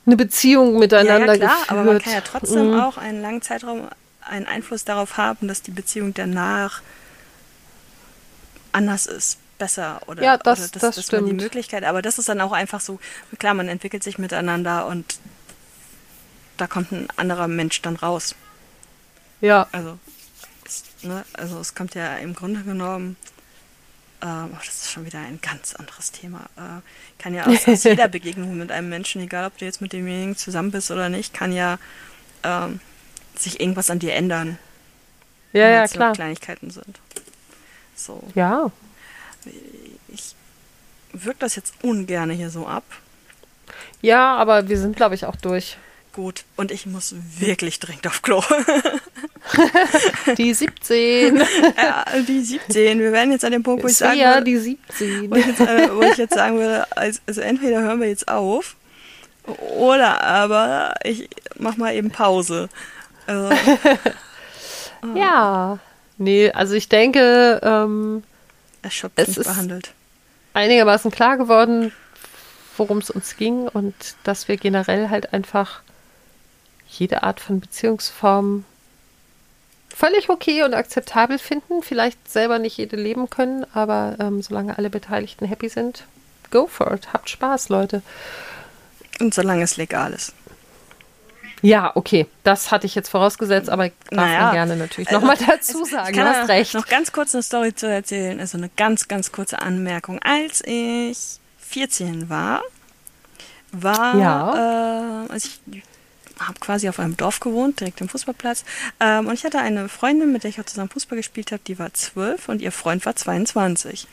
eine Beziehung ja, miteinander ja, klar, geführt. aber man kann ja trotzdem Mhm. auch einen langen Zeitraum einen Einfluss darauf haben, dass die Beziehung danach anders ist, besser oder, Ja, das- oder dass, das dass man die stimmt. Möglichkeit, aber das ist dann auch einfach so, klar, man entwickelt sich miteinander und da kommt ein anderer Mensch dann raus. Ja, Also, es, ne, also es kommt ja im Grunde genommen, ähm, oh, das ist schon wieder ein ganz anderes Thema. Äh, kann ja aus, aus (laughs) jeder Begegnung mit einem Menschen, egal ob du jetzt mit demjenigen zusammen bist oder nicht, kann ja ähm, sich irgendwas an dir ändern. ja, ja, klar. Kleinigkeiten sind. So, Ja, ich wirke das jetzt ungern hier so ab. ja, aber wir sind, glaube ich, auch durch. Gut, und ich muss wirklich dringend auf Klo. (laughs) Die 17. (laughs) ja, die 17. Wir werden jetzt an dem Punkt, wo ich sagen würde, die 17. wo ich, jetzt, äh, wo ich jetzt sagen würde, also, also entweder hören wir jetzt auf oder aber ich mach mal eben Pause. Also, (laughs) Ja. Nee, also ich denke, ähm, erschöpfend Es behandelt. einigermaßen klar geworden, worum es uns ging und dass wir generell halt einfach jede Art von Beziehungsform völlig okay und akzeptabel finden. Vielleicht selber nicht jede leben können, aber ähm, solange alle Beteiligten happy sind, go for it. Habt Spaß, Leute. Und solange es legal ist. Ja, okay, das hatte ich jetzt vorausgesetzt, aber darf Naja, man gerne natürlich also, nochmal dazu Ich sagen. Du hast recht. noch ganz kurz eine Story zu erzählen. Also eine ganz, ganz kurze Anmerkung. Als ich 14 war, war, Ja. äh, also ich habe quasi auf einem Dorf gewohnt, direkt am Fußballplatz. Ähm, und ich hatte eine Freundin, mit der ich auch zusammen Fußball gespielt habe, die war 12 und ihr Freund war 22.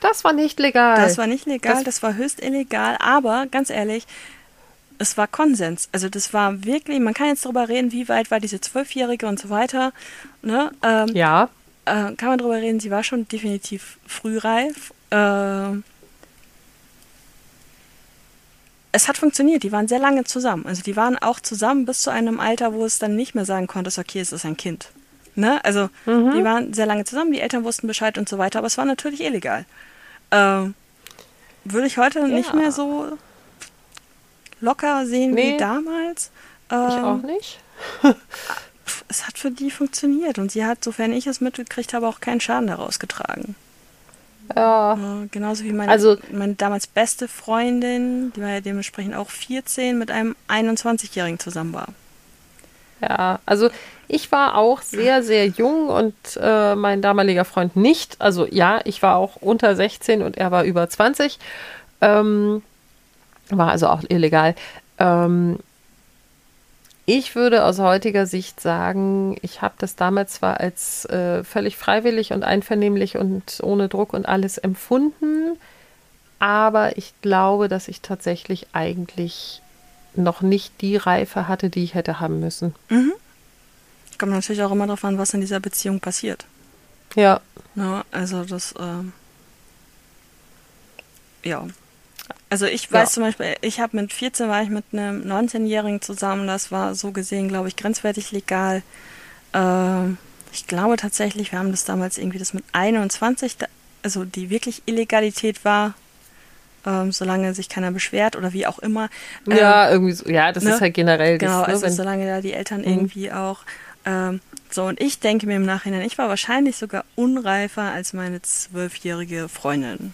Das war nicht legal. Das war nicht legal, Das- das, war höchst illegal, aber ganz ehrlich, es war Konsens. Also das war wirklich, man kann jetzt darüber reden, wie weit war diese Zwölfjährige und so weiter. Ne? Ähm, ja, äh, kann man darüber reden, sie war schon definitiv frühreif. Äh, es hat funktioniert, die waren sehr lange zusammen. Also die waren auch zusammen bis zu einem Alter, wo es dann nicht mehr sagen konntest, okay, es ist ein Kind. Ne? Also die waren sehr lange zusammen, die Eltern wussten Bescheid und so weiter, aber es war natürlich illegal. Ähm, würde ich heute nicht Ja. mehr so locker sehen Nee. wie damals. ich Ähm, auch nicht. pf, es hat für die funktioniert und sie hat, sofern ich es mitgekriegt habe, auch keinen Schaden daraus getragen. Ja. Äh, genauso wie meine, Also- meine damals beste Freundin, die war ja dementsprechend auch 14, mit einem 21-Jährigen zusammen war. Ja, also Ich war auch sehr, sehr jung und äh, mein damaliger Freund nicht. Also ja, ich war auch unter 16 und er war über 20. Ähm, war also auch illegal. Ähm, ich würde aus heutiger Sicht sagen, ich habe das damals zwar als äh, völlig freiwillig und einvernehmlich und ohne Druck und alles empfunden, aber ich glaube, dass ich tatsächlich eigentlich noch nicht die Reife hatte, die ich hätte haben müssen. Mhm. Kommt natürlich auch immer darauf an, was in dieser Beziehung passiert. Ja. Ja, also das, ähm, ja. Also ich weiß Ja. zum Beispiel, ich habe mit 14 war ich mit einem 19-Jährigen zusammen, das war so gesehen, glaube ich, grenzwertig legal. Ähm, ich glaube tatsächlich, wir haben das damals irgendwie das mit 21, da, also die wirklich Illegalität war, ähm, solange sich keiner beschwert oder wie auch immer. Ähm, Ja, irgendwie so. Ja, das ne? ist halt generell das, Genau, ne, also solange da die Eltern Mhm. irgendwie auch. Ähm, so, und ich denke mir im Nachhinein, ich war wahrscheinlich sogar unreifer als meine zwölfjährige Freundin.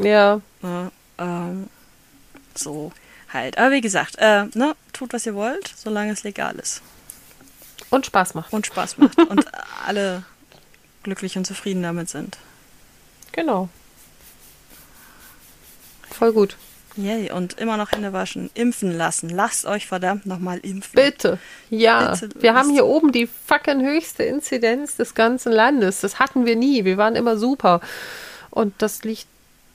ja? Ähm, so halt. Aber wie gesagt, äh, ne, tut was ihr wollt, solange es legal ist und Spaß macht. und Spaß macht und (laughs) alle glücklich und zufrieden damit sind. Genau. Voll gut. Yay, und immer noch Hände waschen, impfen lassen. Lasst euch verdammt nochmal impfen. Bitte. Ja, Bitte, wir haben hier oben die fucking höchste Inzidenz des ganzen Landes. Das hatten wir nie. Wir waren immer super. Und das liegt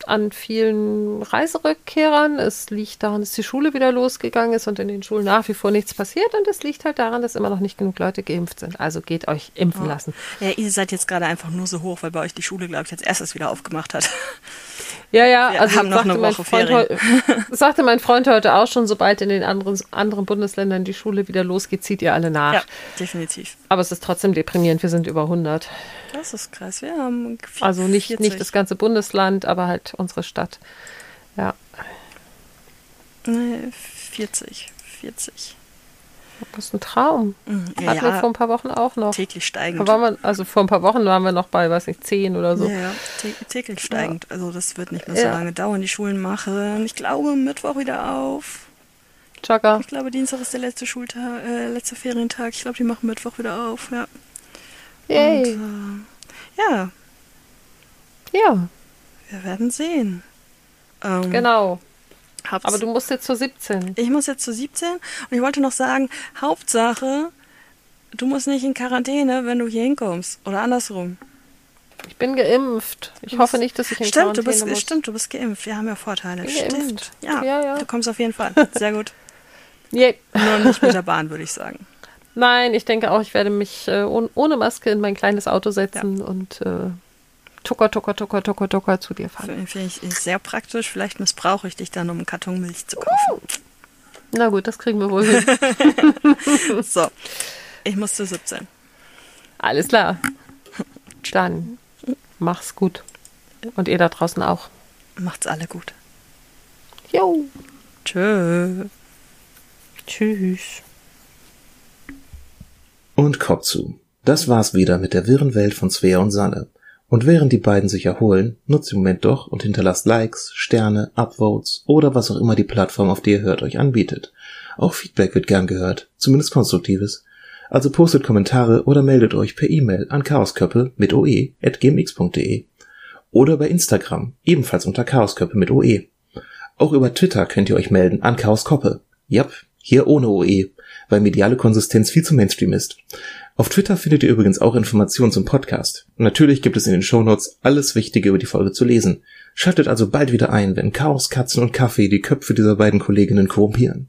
an vielen Reiserückkehrern. Es liegt daran, dass die Schule wieder losgegangen ist und in den Schulen nach wie vor nichts passiert. Und es liegt halt daran, dass immer noch nicht genug Leute geimpft sind. Also geht euch impfen lassen. Ja, ihr seid jetzt gerade einfach nur so hoch, weil bei euch die Schule, glaube ich, als erstes wieder aufgemacht hat. Ja, ja, Wir also haben noch eine mein Woche Freund Ferien. (laughs) sagte mein Freund heute auch schon, sobald in den anderen, anderen Bundesländern die Schule wieder losgeht, zieht ihr alle nach. Ja, definitiv. Aber es ist trotzdem deprimierend, wir sind über 100. Das ist krass. Wir haben vi- Also nicht, 40. nicht das ganze Bundesland, aber halt unsere Stadt. Ja, Nee, 40. 40. das ist ein Traum. Mhm. Ja, Hatten wir vor ja ein paar Wochen auch noch. täglich steigend. waren wir, also vor ein paar Wochen waren wir noch bei, weiß nicht, 10 oder so. Ja, ja, tä- täglich steigend. Also das wird nicht mehr so Ja. lange dauern. Die Schulen machen, ich glaube, Mittwoch wieder auf. Chaka. Ich glaube, Dienstag ist der letzte Schultag, äh, letzte Ferientag. Ich glaube, die machen Mittwoch wieder auf, ja. Yay. Und, äh, ja, Ja, wir werden sehen. Ähm, genau. hab's- Aber du musst jetzt zur 17. Ich muss jetzt zu 17 und ich wollte noch sagen, Hauptsache, du musst nicht in Quarantäne, wenn du hier hinkommst. Oder andersrum. Ich bin geimpft. Ich hoffe nicht, dass ich in Stimmt, du Quarantäne bist, muss. stimmt, du bist geimpft. Wir haben ja Vorteile. Stimmt. Ja, Ja, ja. du kommst auf jeden Fall. (laughs) Sehr gut. Yay. Nur nicht mit der (laughs) Bahn, würde ich sagen. Nein, ich denke auch, ich werde mich äh, ohne, Maske in mein kleines Auto setzen und äh, tucker, tucker, tucker, tucker, tucker zu dir fahren. Finde find ich sehr praktisch. Vielleicht missbrauche ich dich dann, um einen Karton Milch zu kaufen. Na gut, das kriegen wir wohl hin. (laughs) So, ich muss zu 17. Alles klar. Dann mach's gut. Und ihr da draußen auch. Macht's alle gut. Jo. Tschö. Tschüss. Und Kopf zu. Das war's wieder mit der wirren Welt von Svea und Sanne. Und während die beiden sich erholen, nutzt den Moment doch und hinterlasst Likes, Sterne, Upvotes oder was auch immer die Plattform, auf der ihr hört, euch anbietet. Auch Feedback wird gern gehört, zumindest konstruktives. Also postet Kommentare oder meldet euch per E-Mail an chaosköppe mit oe at gmx.de oder bei Instagram, ebenfalls unter chaosköppe mit oe. Auch über Twitter könnt ihr euch melden an chaoskoppe. Jap, hier ohne oe, weil mediale Konsistenz viel zu Mainstream ist. Auf Twitter findet ihr übrigens auch Informationen zum Podcast. Natürlich gibt es in den Shownotes alles Wichtige über die Folge zu lesen. Schaltet also bald wieder ein, wenn Chaos, Katzen und Kaffee die Köpfe dieser beiden Kolleginnen korrumpieren.